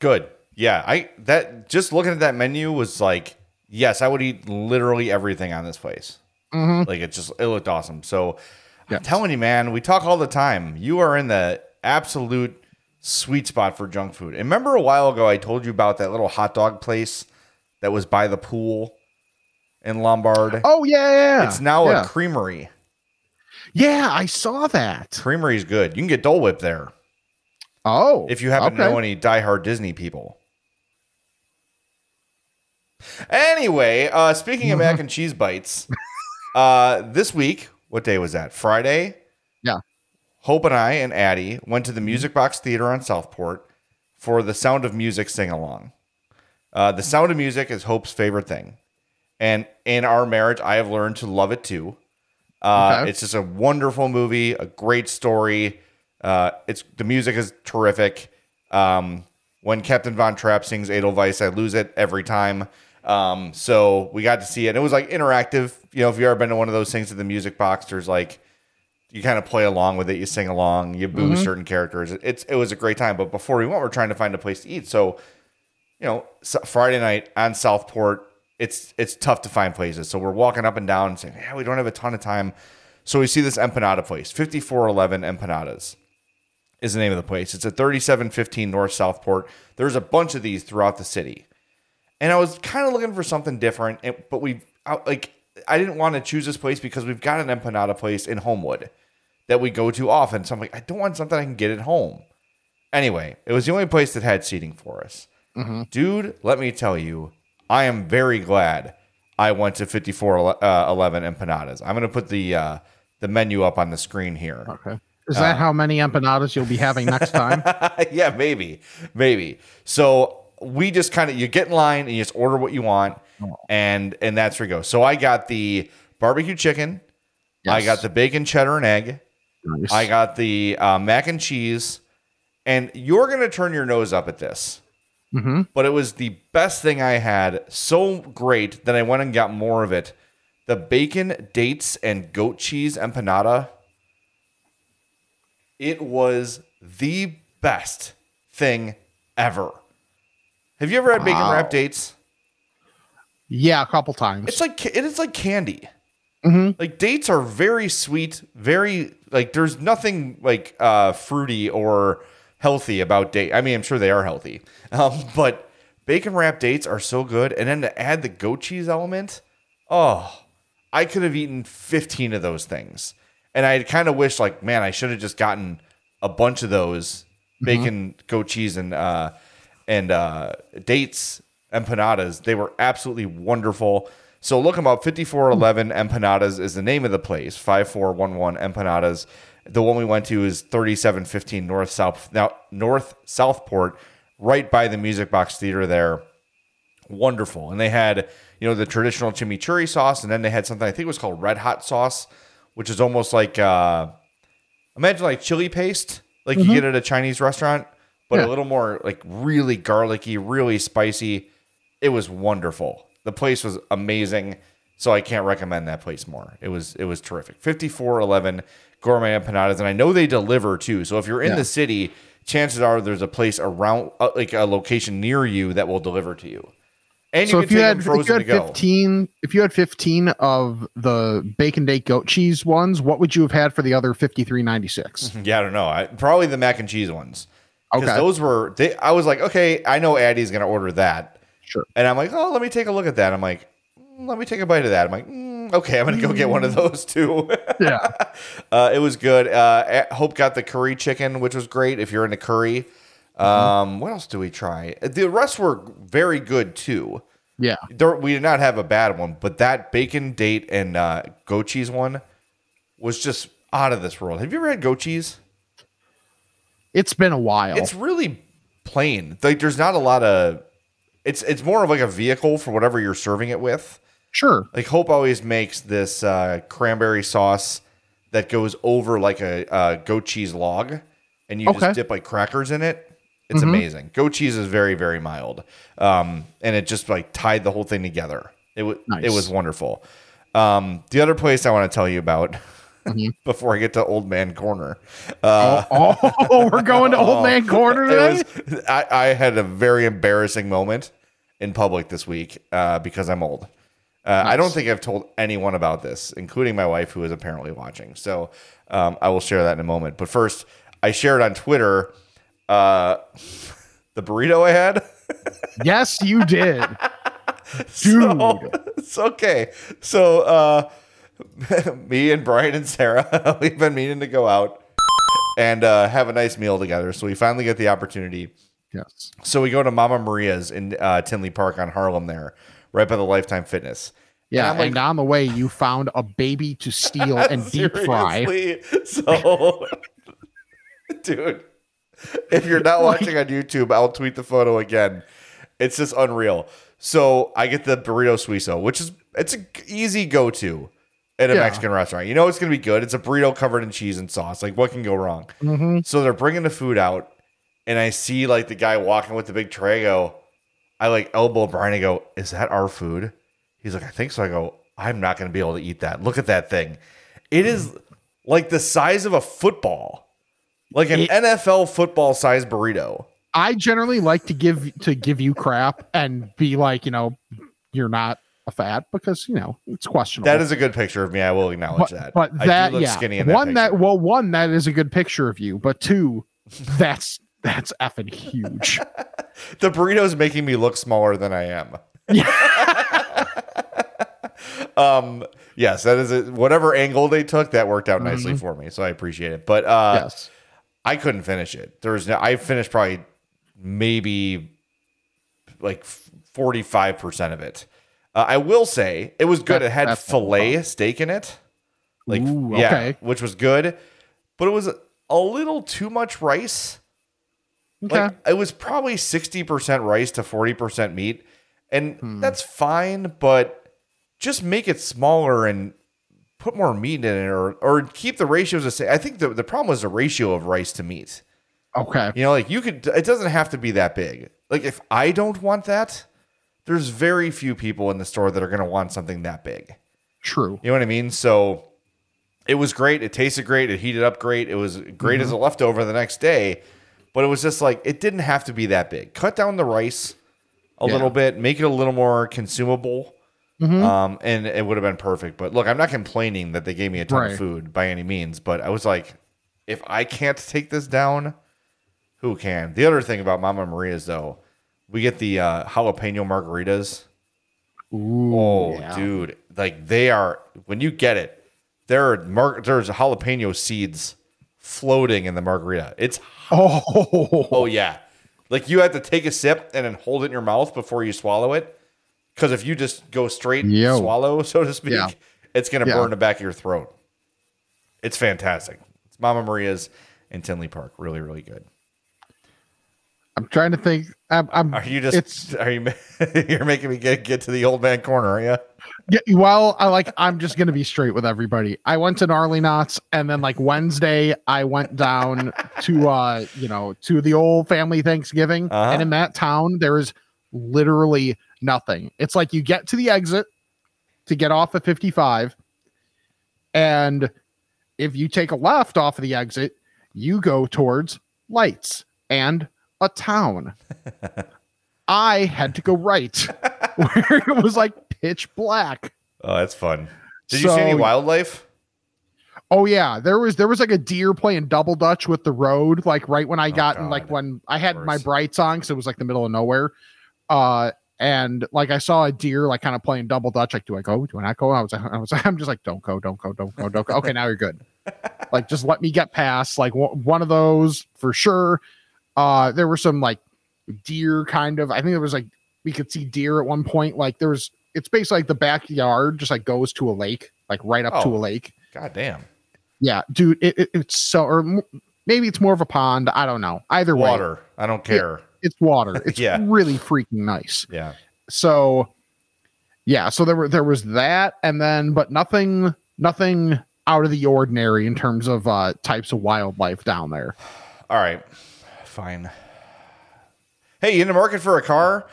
Good. Yeah. I that just looking at that menu was like, yes, I would eat literally everything on this place. Mhm. Like it just it looked awesome. So I'm telling you, man, we talk all the time. You are in the absolute sweet spot for junk food. And remember a while ago I told you about that little hot dog place that was by the pool in Lombard? oh yeah yeah, yeah. It's now yeah. a creamery. yeah i saw that Creamery's good. You can get Dole Whip there oh if you happen to okay. know any diehard Disney people. Anyway, uh, speaking of mac and cheese bites, uh, this week, what day was that? Friday? Yeah. Hope and I and Addie went to the Music Box Theater on Southport for the Sound of Music sing along. Uh, the Sound of Music is Hope's favorite thing. And in our marriage, I have learned to love it too. Uh, Okay. It's just a wonderful movie, a great story. Uh, it's the music is terrific. Um, when Captain Von Trapp sings Edelweiss, I lose it every time. Um, so we got to see it. And it was like interactive. You know, if you've ever been to one of those things at the music box, there's like you kind of play along with it, you sing along, you boo certain characters. It's it was a great time. But before we went, we're trying to find a place to eat. So, you know, S- Friday night on Southport, it's it's tough to find places. So we're walking up and down and saying, Yeah, we don't have a ton of time. So we see this empanada place, 5411 Empanadas is the name of the place. It's at 3715 North Southport. There's a bunch of these throughout the city. And I was kind of looking for something different, but we I- like I didn't want to choose this place because we've got an empanada place in Homewood that we go to often. So I'm like, I don't want something I can get at home. Anyway, it was the only place that had seating for us. Dude, let me tell you, I am very glad I went to 5411 empanadas. I'm going to put the uh, the menu up on the screen here. okay is that how many empanadas you'll be having next time yeah, maybe, maybe. So we just kind of you get in line and you just order what you want, and and that's where you go. So I got the barbecue chicken, I got the bacon cheddar and egg, Nice. I got the uh, mac and cheese, and you're gonna turn your nose up at this, Mhm. but it was the best thing I had. So great that I went and got more of it. The bacon, dates, and goat cheese empanada. It was the best thing ever. Have you ever had bacon Wow. wrapped dates? yeah a couple times It's like it is like candy. Mhm. Like dates are very sweet, very like there's nothing like uh fruity or healthy about date. I mean, I'm sure they are healthy. Um, but bacon wrapped dates are so good. And then to add the goat cheese element, Oh, I could have eaten 15 of those things. And I kind of wish, like, man, I should have just gotten a bunch of those bacon, goat cheese, and uh, and uh, dates empanadas. They were absolutely wonderful. So look them up. 5411 Empanadas is the name of the place. 5411 Empanadas. The one we went to is 3715 North South now North Southport, right by the Music Box Theater there wonderful. And they had, you know, the traditional chimichurri sauce, and then they had something I think it was called red hot sauce, which is almost like uh imagine like chili paste, like you get at a Chinese restaurant, but Yeah. a little more like really garlicky, really spicy. It was wonderful. The place was amazing. So I can't recommend that place more. It was it was terrific. 5411 gourmet empanadas and I know they deliver too. So if you're in Yeah. the city, chances are there's a place around uh, like a location near you that will deliver to you. And you so if you had if you had go. 15 if you had 15 of the bacon date goat cheese ones what would you have had for the other 53.96 Yeah, I don't know. I, probably the mac and cheese ones. Because Okay. those were they I was like, okay, I know Addie's gonna order that. Sure. And I'm like, oh, let me take a look at that. I'm like, mm, let me take a bite of that. I'm like, mm, okay, I'm gonna go get one of those too. yeah uh, it was good. Uh, Hope got the curry chicken, which was great if you're into curry. Um, what else do we try? The rest were very good too. yeah There, we did not have a bad one, but that bacon date and uh, goat cheese one was just out of this world. Have you ever had goat cheese? it's been a while It's really plain. Like there's not a lot of. It's it's more of like a vehicle for whatever you're serving it with. sure Like Hope always makes this uh, cranberry sauce that goes over like a, a goat cheese log, and you Okay. just dip like crackers in it. It's Mhm. amazing. Goat cheese is very very mild, um, and it just like tied the whole thing together. It was it was wonderful. Um, the other place I want to tell you about Mhm. before I get to Old Man Corner. Uh, oh, oh, we're going to old man corner today was I, I had a very embarrassing moment in public this week uh, because I'm old. Uh, I don't think I've told anyone about this, including my wife, who is apparently watching. So um, I will share that in a moment. But first, I shared on Twitter uh, the burrito I had. yes you did So, it's okay. So uh, me and Brian and Sarah, we've been meaning to go out and uh, have a nice meal together. So we finally get the opportunity. yes So we go to Mama Maria's in uh, Tinley Park on Harlem there, right by the Lifetime Fitness. yeah I'm like- and on the way you found a baby to steal and deep fry So, dude, if you're not watching on YouTube, I'll tweet the photo again. It's just unreal. So I get the burrito suizo, which is it's an easy go to at a Yeah. Mexican restaurant. You know it's gonna be good. It's a burrito covered in cheese and sauce. Like what can go wrong? Mhm. So they're bringing the food out, and I see like the guy walking with the big tray. I go, I like elbow Brian. I go, is that our food? He's like, I think so. I go, I'm not going to be able to eat that. Look at that thing. It is like the size of a football, like an It- NFL football size burrito. I generally like to give to give you crap and be like, you know, you're not a fat because you know it's questionable. That is a good picture of me. I will acknowledge but, that. but that yeah, skinny in that one that well, one that is a good picture of you, but two, that's that's effing huge. the burrito is making me look smaller than I am. um. Yes, that is it. Whatever angle they took, that worked out nicely for me. So I appreciate it. But uh, Mm-hmm. yes, I couldn't finish it. There was no. I finished probably maybe like forty five percent of it. Uh, I will say it was good. That- it had fillet steak in it, like Ooh, yeah, okay. which was good, but it was a little too much rice. okay, Like it was probably sixty percent rice to forty percent meat, and Hmm. that's fine. But just make it smaller and put more meat in it, or or keep the ratios the same. I think the the problem was the ratio of rice to meat. okay, You know, like you could. It doesn't have to be that big. Like if I don't want that, there's very few people in the store that are going to want something that big. true. You know what I mean? So it was great. It tasted great. It heated up great. It was great as mm-hmm. a leftover the next day. But it was just like it didn't have to be that big. Cut down the rice a Yeah. little bit, make it a little more consumable. Um, and it would have been perfect. But look, I'm not complaining that they gave me a ton Right. of food by any means. But I was like, if I can't take this down, who can? The other thing about Mama Maria's though, we get the uh, jalapeno margaritas. Ooh, Oh, yeah. dude, like they are when you get it, there are mar- there's jalapeno seeds floating in the margarita. It's Oh, oh yeah, like you have to take a sip and then hold it in your mouth before you swallow it. Because if you just go straight Yo. swallow, so to speak, Yeah. it's gonna Yeah. burn the back of your throat. It's fantastic. It's Mama Maria's in Tinley Park. Really, really good. I'm trying to think. I'm, I'm Are you just? Are you? You're making me get get to the old man corner, are you? Yeah, well, I like I'm just gonna be straight with everybody. I went to Gnarly Knots and then like Wednesday I went down to uh you know to the old family Thanksgiving Uh-huh. and in that town there is literally nothing. It's like you get to the exit to get off at 55 and if you take a left off of the exit, you go towards lights and a town. I had to go right where it was like pitch black. Oh, that's fun. Did you see any wildlife? Oh yeah, there was there was like a deer playing double dutch with the road, like right when I got in, like when I had my brights on because it was like the middle of nowhere. Uh, and like I saw a deer like kind of playing double dutch. Like, do I go? Do I not go? I was, I was, I'm just like, don't go, don't go, don't go, don't go. Okay, now you're good. like, just let me get past. Like w- one of those for sure. Uh, there were some like deer kind of. I think there was like we could see deer at one point. Like there was. It's basically like the backyard just like goes to a lake, like right up to Oh. a lake. God damn. Yeah, dude, it, it, it's so, or maybe it's more of a pond. I don't know. Either way, Water. I don't care. It's water. It's Yeah. really freaking nice. Yeah. So, yeah, so there were there was that, and then but nothing, nothing out of the ordinary in terms of uh types of wildlife down there. All right. Fine. Hey, you in the market for a car?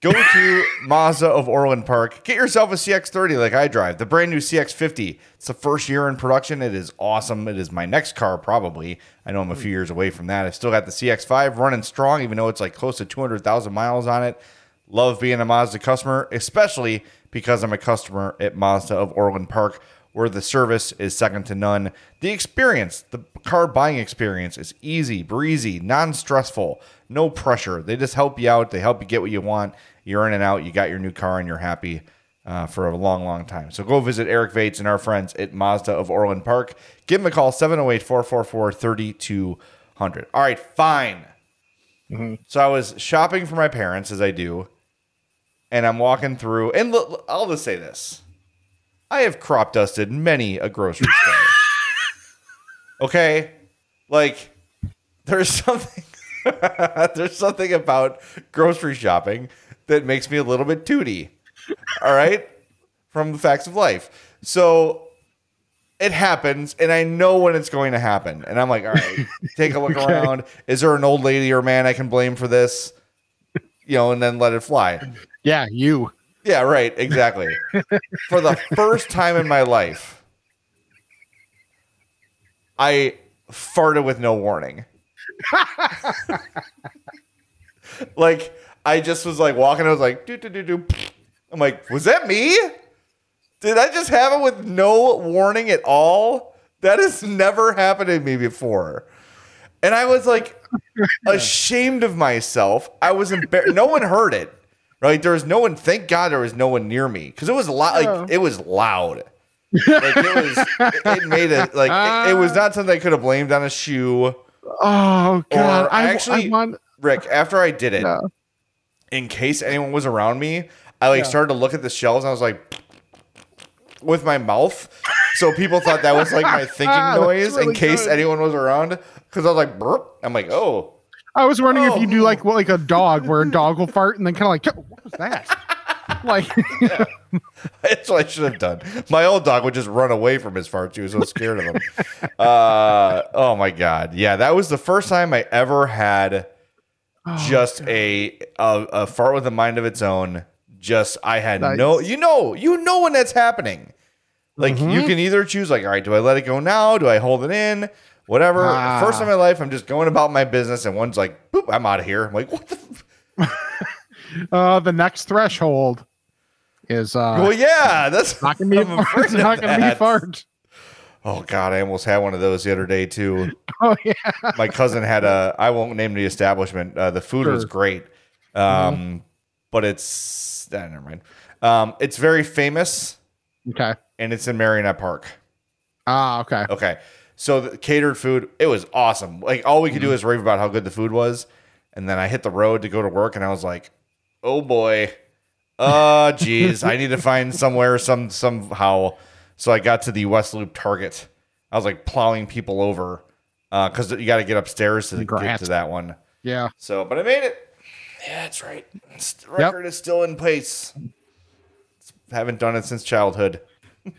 Go to Mazda of Orland Park. Get yourself a CX30 like I drive, the brand new CX50. It's the first year in production. It is awesome. It is my next car, probably. I know I'm a few years away from that. I still got the CX5 running strong, even though it's like close to 200,000 miles on it. Love being a Mazda customer, especially because I'm a customer at Mazda of Orland Park, where the service is second to none. The experience, the car buying experience, is easy, breezy, non stressful, no pressure. They just help you out. They help you get what you want. You're in and out. You got your new car and you're happy uh, for a long, long time. So go visit Eric Vates and our friends at Mazda of Orland Park. Give them a call 708 444 3200. All right, fine. So I was shopping for my parents, as I do, and I'm walking through. And I'll just say this: I have crop dusted many a grocery store. okay, like there's something there's something about grocery shopping that makes me a little bit tooty. All right, from the facts of life. So it happens, and I know when it's going to happen. And I'm like, all right, take a look around. Is there an old lady or man I can blame for this? You know, and then let it fly. Yeah, you. Yeah, right. Exactly. For the first time in my life, I farted with no warning. like I just was like walking. I was like, do do do do. I'm like, was that me? Did I just have it with no warning at all? That has never happened to me before. And I was like ashamed of myself. I was embarrassed. No one heard it. Right? There was no one. Thank God there was no one near me because oh. it was loud. Like it was loud. Like it was. it, it made it like it, it was not something I could have blamed on a shoe. Oh god, I, actually- I want. Rick, after I did it, Yeah. in case anyone was around me, I like started to look at the shelves and I was like with my mouth. So people thought that was like my thinking ah, That's noise in case good. anyone was around. Because I was like, burp. I'm like, oh. I was wondering if Oh. you do like what, like a dog, where a dog will fart and then kind of like, what was that? like, That's what I should have done. My old dog would just run away from his farts. He was so scared of them. Uh, oh my god, yeah, that was the first time I ever had just a, a a fart with a mind of its own. Just I had Nice. no, you know, you know when that's happening. Like you can either choose, like, all right, do I let it go now? Do I hold it in? Whatever. Ah. First time in my life, I'm just going about my business, and one's like, boop, I'm out of here. I'm like, what the. Uh, the next threshold is uh, well, yeah, that's not gonna be a I'm fart. It's not gonna be fart. Oh God, I almost had one of those the other day too. Oh yeah. My cousin had a. I won't name the establishment. Uh, the food was great, um, but it's. ah, never mind. Um, it's very famous Okay. and it's in Merrionette Park. Ah, okay. Okay. So the catered food, it was awesome. Like all we could do is rave about how good the food was. And then I hit the road to go to work and I was like, oh boy. Uh geez. I need to find somewhere some somehow. So I got to the West Loop Target. I was like plowing people over. Uh, because you got to get upstairs to get Congrats. to that one. Yeah. So, but I made it. Yeah, that's right. It's- The record is still in place. Haven't done it since childhood.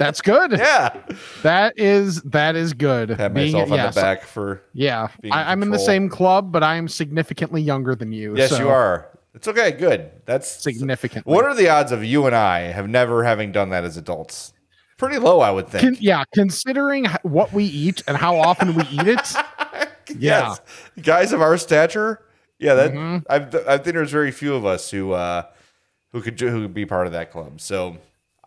That's good. Yeah. That is that is good. Pat Being- myself on yes. the back for Yeah. I, I'm in the same club, but I'm significantly younger than you. Yes, so you are. It's okay. Good. That's significant. What are the odds of you and I have never having done that as adults? Pretty low, I would think. Con- yeah, considering what we eat and how often we eat it. yeah. Yes. Guys of our stature. Yeah, that Mhm. I've, I think there's very few of us who uh who could do- who could be part of that club. So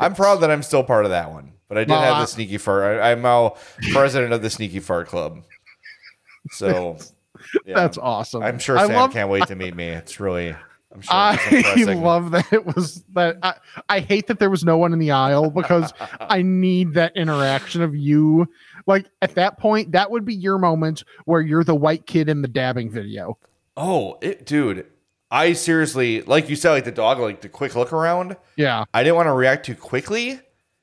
I'm proud that I'm still part of that one. But I did Well, have the sneaky fart. I, I'm now president of the sneaky fart club. So yeah, That's awesome. I'm sure Sam love, can't wait to meet me. It's really I'm sure I love that it was that. I, I hate that there was no one in the aisle because I need that interaction of you. Like at that point, that would be your moment where you're the white kid in the dabbing video. Oh, it, dude. I seriously, like you said, like the dog, like the quick look around. Yeah. I didn't want to react too quickly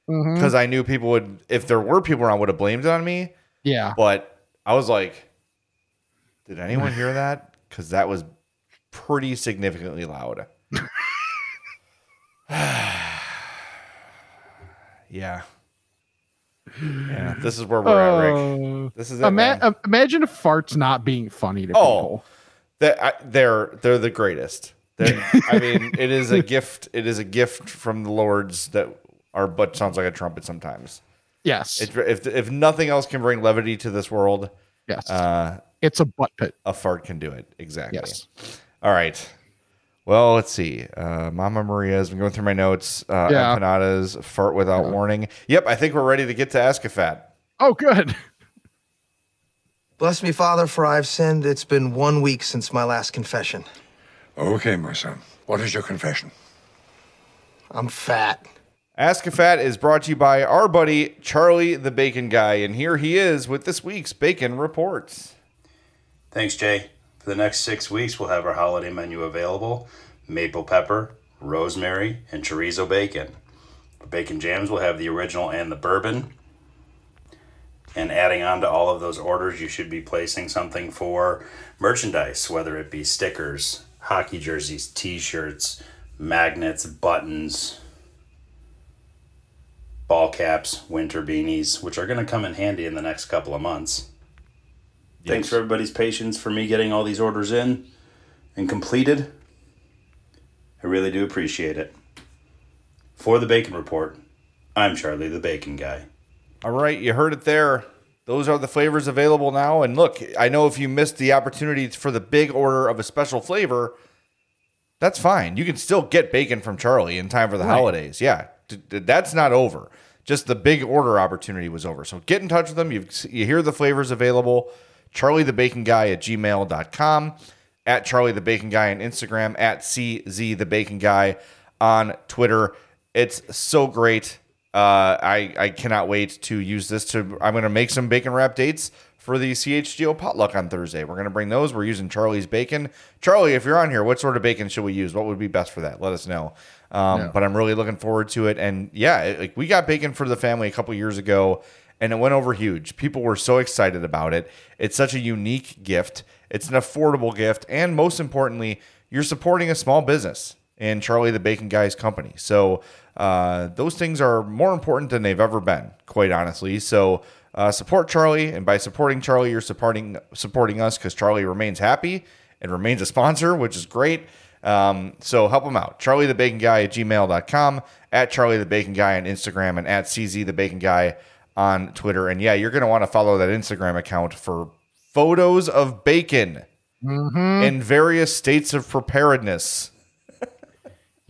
because I knew people would, if there were people around, would have blamed it on me. Yeah. But I was like, did anyone hear that? Because that was pretty significantly loud. yeah. Yeah. This is where we're at, Rick. Uh, This is it. ima- uh, imagine if farts not being funny to Oh, people. That they're they're the greatest. They're, I mean, it is a gift. It is a gift from the lords that our butt sounds like a trumpet sometimes. Yes. It, if if nothing else can bring levity to this world, yes. uh, it's a butt pit. a fart can do it. Exactly. Yes. All right. Well, let's see. Uh, Mama Maria has been going through my notes. Uh, Yeah. Empanada's fart without warning. Yep, I think we're ready to get to Ask a Fat. Oh, good. Bless me, Father, for I've sinned. It's been one week since my last confession. Okay, my son. What is your confession? I'm fat. Ask a Fat is brought to you by our buddy Charlie the Bacon Guy, and here he is with this week's Bacon Reports. Thanks, Jay. For the next six weeks, we'll have our holiday menu available maple pepper, rosemary, and chorizo bacon. For bacon jams, we'll have the original and the bourbon. And adding on to all of those orders, you should be placing something for merchandise, whether it be stickers, hockey jerseys, t shirts, magnets, buttons, ball caps, winter beanies, which are going to come in handy in the next couple of months. Thanks for everybody's patience for me getting all these orders in and completed. I really do appreciate it. For the Bacon Report, I'm Charlie the Bacon Guy. All right, you heard it there. Those are the flavors available now. And look, I know if you missed the opportunity for the big order of a special flavor, that's fine. You can still get bacon from Charlie in time for the holidays. Yeah, that's not over. Just the big order opportunity was over. So get in touch with them. You you hear the flavors available. Charlie the Bacon Guy at gmail.com, at Charlie the Bacon Guy on Instagram, at CZ the Bacon Guy on Twitter. It's so great. Uh, I I cannot wait to use this to. I'm going to make some bacon wrap dates for the CHGO potluck on Thursday. We're going to bring those. We're using Charlie's bacon. Charlie, if you're on here, what sort of bacon should we use? What would be best for that? Let us know. Um, But I'm really looking forward to it. And yeah, it- like we got bacon for the family a couple years ago, and it went over huge. People were so excited about it. It's such a unique gift. It's an affordable gift, and most importantly, you're supporting a small business in Charlie the Bacon Guy's company. So uh, those things are more important than they've ever been, quite honestly. So uh, support Charlie, and by supporting Charlie, you're supporting supporting us because Charlie remains happy and remains a sponsor, which is great. Um, so help him out. Charlie the Bacon Guy at gmail.com, at Charlie the Bacon Guy on Instagram, and at CZ the Bacon Guy on Twitter. And yeah, you're going to want to follow that Instagram account for photos of bacon in various states of preparedness.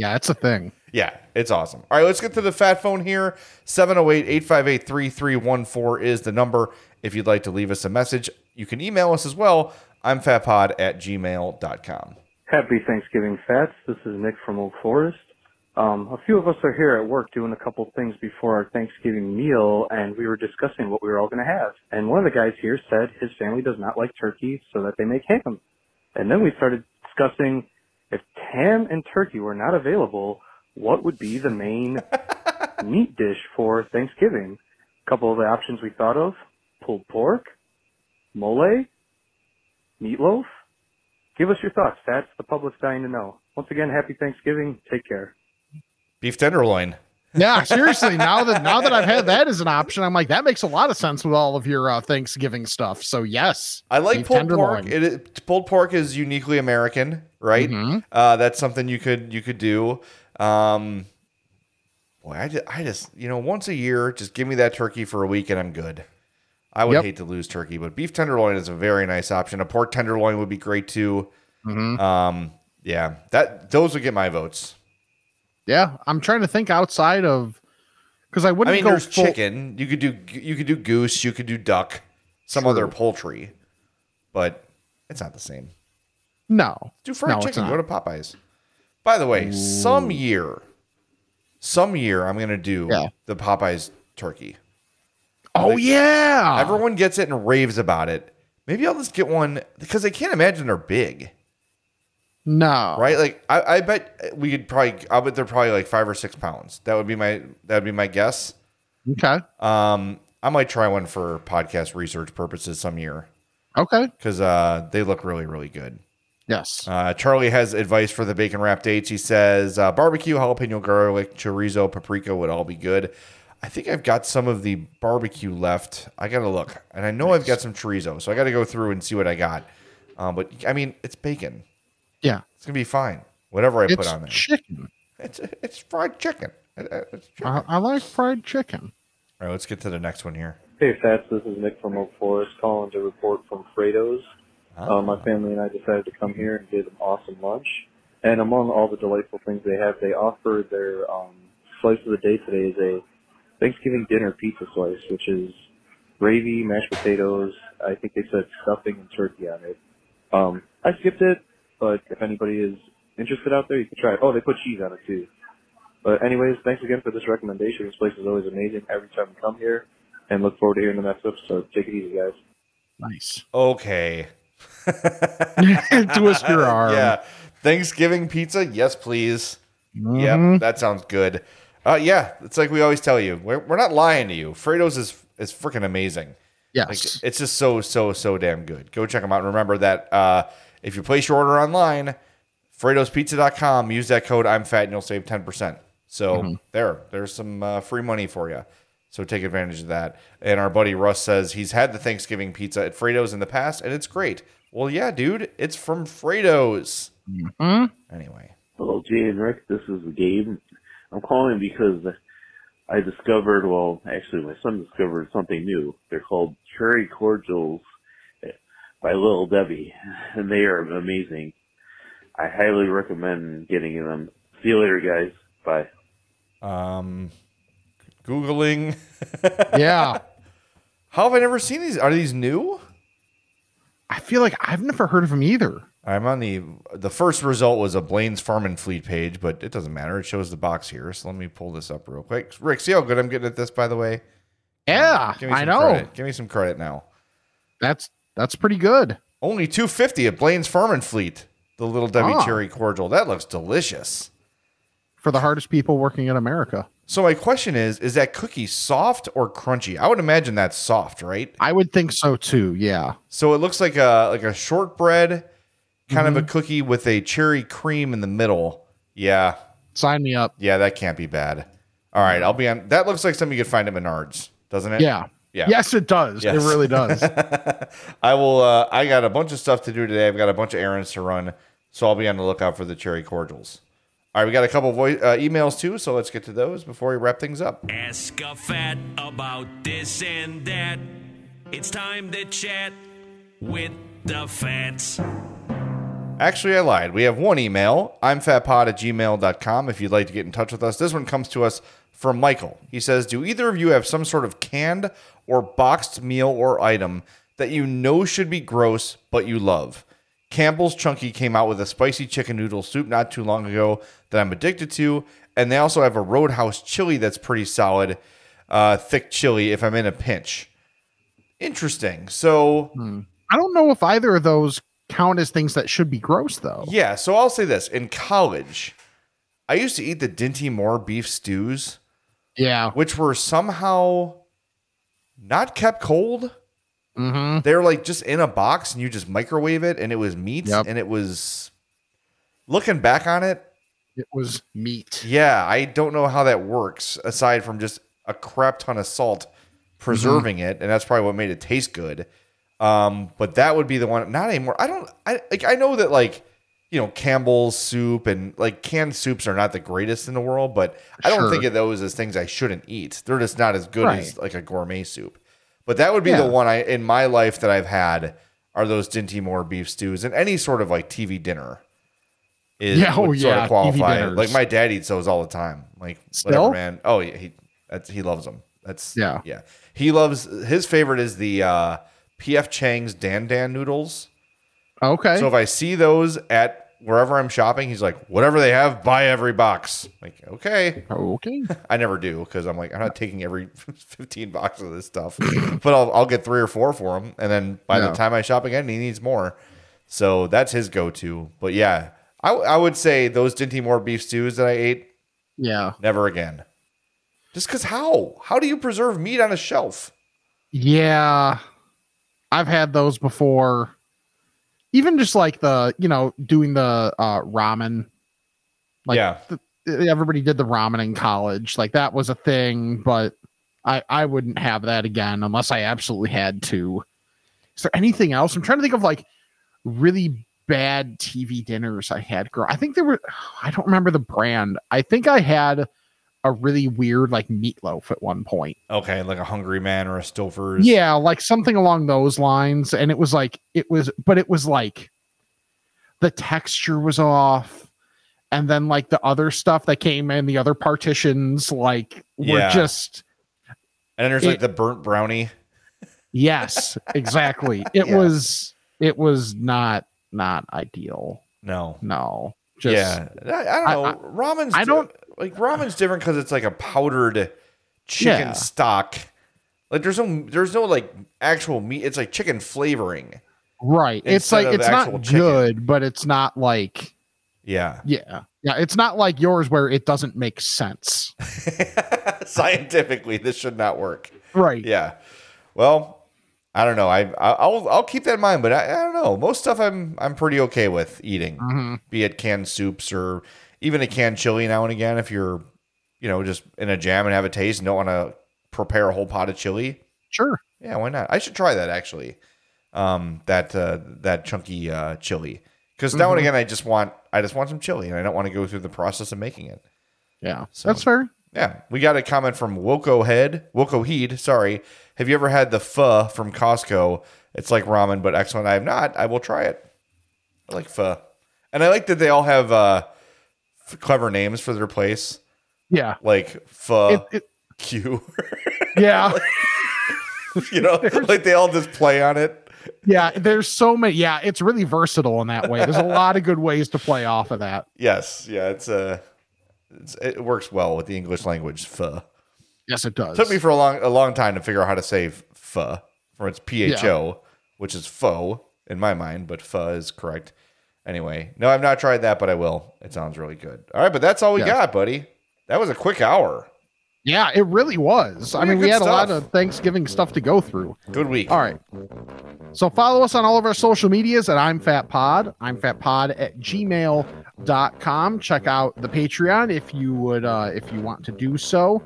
Yeah, it's a thing. Yeah, it's awesome. All right, let's get to the fat phone here. 708 858 3314 is the number. If you'd like to leave us a message, you can email us as well. I'm fatpod at gmail.com. Happy Thanksgiving, Fats. This is Nick from Oak Forest. Um, a few of us are here at work doing a couple things before our Thanksgiving meal, and we were discussing what we were all going to have. And one of the guys here said his family does not like turkey, so that they make ham. And then we started discussing if ham and turkey were not available, what would be the main meat dish for Thanksgiving? A couple of the options we thought of: pulled pork, mole, meatloaf. Give us your thoughts. That's the public's dying to know. Once again, happy Thanksgiving. Take care. Beef tenderloin. Yeah, seriously. Now that now that I've had that as an option, I'm like that makes a lot of sense with all of your uh, Thanksgiving stuff. So yes, I like pulled tenderloin. pork. It, it- pulled pork is uniquely American, right? Mhm. Uh, that's something you could you could do. Um, boy, I just, I just you know once a year, just give me that turkey for a week and I'm good. I would Yep. hate to lose turkey, but beef tenderloin is a very nice option. A pork tenderloin would be great too. Mhm. Um, yeah, that those would get my votes. Yeah, I'm trying to think outside of because I I wouldn't mean, go there's full- chicken. You could do you could do goose. You could do duck. Some other poultry, but it's not the same. No, Do fried no, chicken. Go to Popeyes. By the way, some year, some year, I'm gonna do Yeah. the Popeyes turkey. Oh yeah, Everyone gets it and raves about it. Maybe I'll just get one because I can't imagine they're big, no, right? Like I, I bet we could probably. I bet they're probably like five or six pounds. That would be my. That would be my guess. Okay, Um, I might try one for podcast research purposes some year okay, because uh, they look really, really good. yes, Uh, Charlie has advice for the bacon wrap dates. He says uh, barbecue, jalapeno garlic, chorizo, paprika would all be good. I think I've got some of the barbecue left. I got to look. And I know I've got some chorizo. So I got to go through and see what I got. Um, but I mean, it's bacon. Yeah. It's going to be fine. Whatever I It's put on there. chicken. It's, it's fried chicken. It- it- It's chicken. I, I like fried chicken. All right, let's get to the next one here. Hey, Fats. This is Nick from Oak Forest calling to report from Fredo's. Uh, my family and I decided to come here and get an awesome lunch. And among all the delightful things they have, they offer their um, slice of the day today is a Thanksgiving dinner pizza slice, which is gravy, mashed potatoes. I think they said stuffing and turkey on it. Um, I skipped it, but if anybody is interested out there, you can try it. Oh, they put cheese on it too. But anyways, thanks again for this recommendation. This place is always amazing every time we come here, and look forward to hearing the next episode. So, take it easy, guys. Nice. Okay. Twist your arm. Yeah. Thanksgiving pizza? Yes, please. Mhm. Yep, that sounds good. Uh, yeah, it's like we always tell you. We're, we're not lying to you. Fredo's is is freaking amazing. Yes. Like, it's just so so so damn good. Go check them out. And remember that uh, if you place your order online, Fredo'sPizza.com, use that code I'm fat and you'll save ten percent. So Mm-hmm. there, there's some uh, free money for you. So take advantage of that. And our buddy Russ says he's had the Thanksgiving pizza at Fredo's in the past and it's great. Well, yeah, dude, it's from Fredo's. Mhm. Anyway, Hello, Jay and Rick. This is Gabe. I'm calling because I discovered, well, actually, my son discovered something new. They're called cherry cordials by Little Debbie, and they are amazing. I highly recommend getting them. See you later, guys. Bye. um, googling. Yeah. How have I never seen these? Are these new? I feel like I've never heard of him either. I'm on the the first result was a Blaine's Farm and Fleet page, but it doesn't matter. It shows the box here. So let me pull this up real quick. Rick, see how good I'm getting at this, by the way. Yeah, Give me I know. Credit. Give me some credit now. That's that's pretty good. Only 250 at Blaine's Farm and Fleet. The little Debbie Ah. cherry cordial. That looks delicious. For the hardest people working in America. So my question is: Is that cookie soft or crunchy? I would imagine that's soft, right? I would think so too. Yeah. So it looks like a like a shortbread, kind of a Mm-hmm. cookie with a cherry cream in the middle. Yeah, Sign me up. yeah, that can't be bad. All right, I'll be on. That looks like something you could find at Menards, doesn't it? Yeah. Yeah. Yes, it does. Yes. It really does. I will. Uh, I got a bunch of stuff to do today. I've got a bunch of errands to run, so I'll be on the lookout for the cherry cordials. All right, we got a couple voice uh, emails too, so let's get to those before we wrap things up. Ask a fat about this and that. It's time to chat with the fats. Actually, I lied. We have one email. I'm fatpod at gmail.com if you'd like to get in touch with us. This one comes to us from Michael. He says, Do either of you have some sort of canned or boxed meal or item that you know should be gross, but you love? Campbell's Chunky came out with a spicy chicken noodle soup not too long ago that I'm addicted to, and they also have a Roadhouse chili that's pretty solid, uh, thick chili if I'm in a pinch. Interesting. So I don't know if either of those count as things that should be gross though. yeah, so I'll say this: in college, I used to eat the Dinty Moore beef stews, Yeah. which were somehow not kept cold. Mm-hmm. They're like just in a box, and you just microwave it, and it was meat, Yep. and it was. Looking back on it, It was meat. Yeah, I don't know how that works aside from just a crap ton of salt preserving Mm-hmm. it, and that's probably what made it taste good. Um, but that would be the one. Not anymore. I don't. I like. I know that like you know Campbell's soup and like canned soups are not the greatest in the world, but I don't Sure. think of those as things I shouldn't eat. They're just not as good as like a gourmet soup. But that would be Yeah. the one I in my life that I've had are those Dinty Moore beef stews and any sort of like TV dinner. Is, Yeah, oh, sort yeah, of qualify. Like my dad eats those all the time. Like Still? whatever, man. Oh yeah, he that's he loves them. That's Yeah. yeah. He loves his favorite is the uh, PF Chang's Dan Dan noodles. Okay. So if I see those at wherever I'm shopping, he's like, whatever they have, buy every box. Like okay, okay. I never do because I'm like I'm not taking every 15 boxes of this stuff, but I'll I'll get three or four for him, and then by Yeah. the time I shop again, he needs more. So that's his go-to. But yeah, I I would say those Dinty Moore beef stews that I ate, Yeah. never again. Just because how how do you preserve meat on a shelf? Yeah. I've had those before. Even just like the, you know, doing the uh ramen. Like Yeah. the, everybody did the ramen in college. Like that was a thing, but I I wouldn't have that again unless I absolutely had to. Is there anything else? I'm trying to think of like really bad TV dinners I had. Girl, I think there were. I don't remember the brand. I think I had a really weird like meatloaf at one point. Okay, like a Hungry Man or a Stouffer's. Yeah, like something along those lines. And it was like it was, but it was like the texture was off. And then like the other stuff that came in the other partitions, like were Yeah. just and then there's like the burnt brownie. yes, exactly. It Yeah. was it was not not ideal. No, No. Just yeah, I, I don't know. I- ramen's I don't- like ramen's different because it's like a powdered chicken Yeah. stock. Like there's no there's no like actual meat. It's like chicken flavoring. right. It's like it's not chicken. good, but it's not like Yeah, yeah. Yeah, it's not like yours where it doesn't make sense. scientifically this should not work. Right. Yeah. Well, I don't know. I I'll I'll keep that in mind, but I, I don't know. Most stuff I'm I'm pretty okay with eating, Mhm. be it canned soups or even a canned chili now and again. If you're, you know, just in a jam and have a taste and don't want to prepare a whole pot of chili, Sure. yeah, why not? I should try that actually. Um, that uh, that chunky uh, chili because now and Mhm. again I just want I just want some chili and I don't want to go through the process of making it. Yeah. So- That's fair. Yeah, we got a comment from Woko Head, Woko Heed. Sorry, have you ever had the pho from Costco? It's like ramen, but excellent. I have not. I will try it. I like pho, and I like that they all have uh, clever names for their place, Yeah. like pho it- Q. Yeah. you know, like they all just play on it. yeah. There's so many. Yeah. It's really versatile in that way. There's a lot of good ways to play off of that. Yes, yeah, it's uh, it's, it works well with the English language. Pho. Yes, it does. Took me for a long a long time to figure out how to say pho for its P H O, which is faux in my mind, but pho is correct. Anyway, no, I've not tried that, but I will. It sounds really good. All right, but that's all we Yeah. got, buddy. That was a quick hour. Yeah, it really was. I mean, we had a lot of Thanksgiving stuff to go through. Good week. All right. So follow us on all of our social medias at I'm Fat Pod. I'm Fat Pod at gmail.com. Check out the Patreon if you would uh if you want to do so.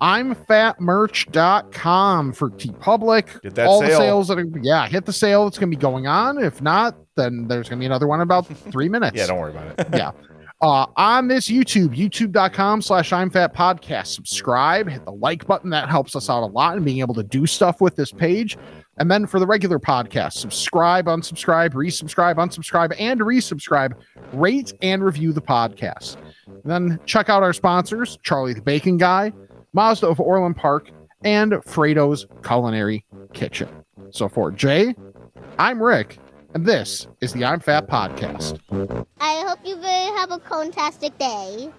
I'm fatmerch.com for TeePublic. All the sales that are yeah, hit the sale that's gonna be going on. If not, then there's gonna be another one in about three minutes Yeah, don't worry about it. yeah. Uh, on this YouTube, youtube.com slash I'm Fat Podcast. Subscribe, hit the like button. That helps us out a lot in being able to do stuff with this page. And then for the regular podcast, subscribe, unsubscribe, resubscribe, unsubscribe, and resubscribe. Rate and review the podcast. Then check out our sponsors Charlie the Bacon Guy, Mazda of Orland Park, and Fredo's Culinary Kitchen. So for Jay, I'm Rick, and this is the I'm Fat Podcast. I hope you have a fantastic day.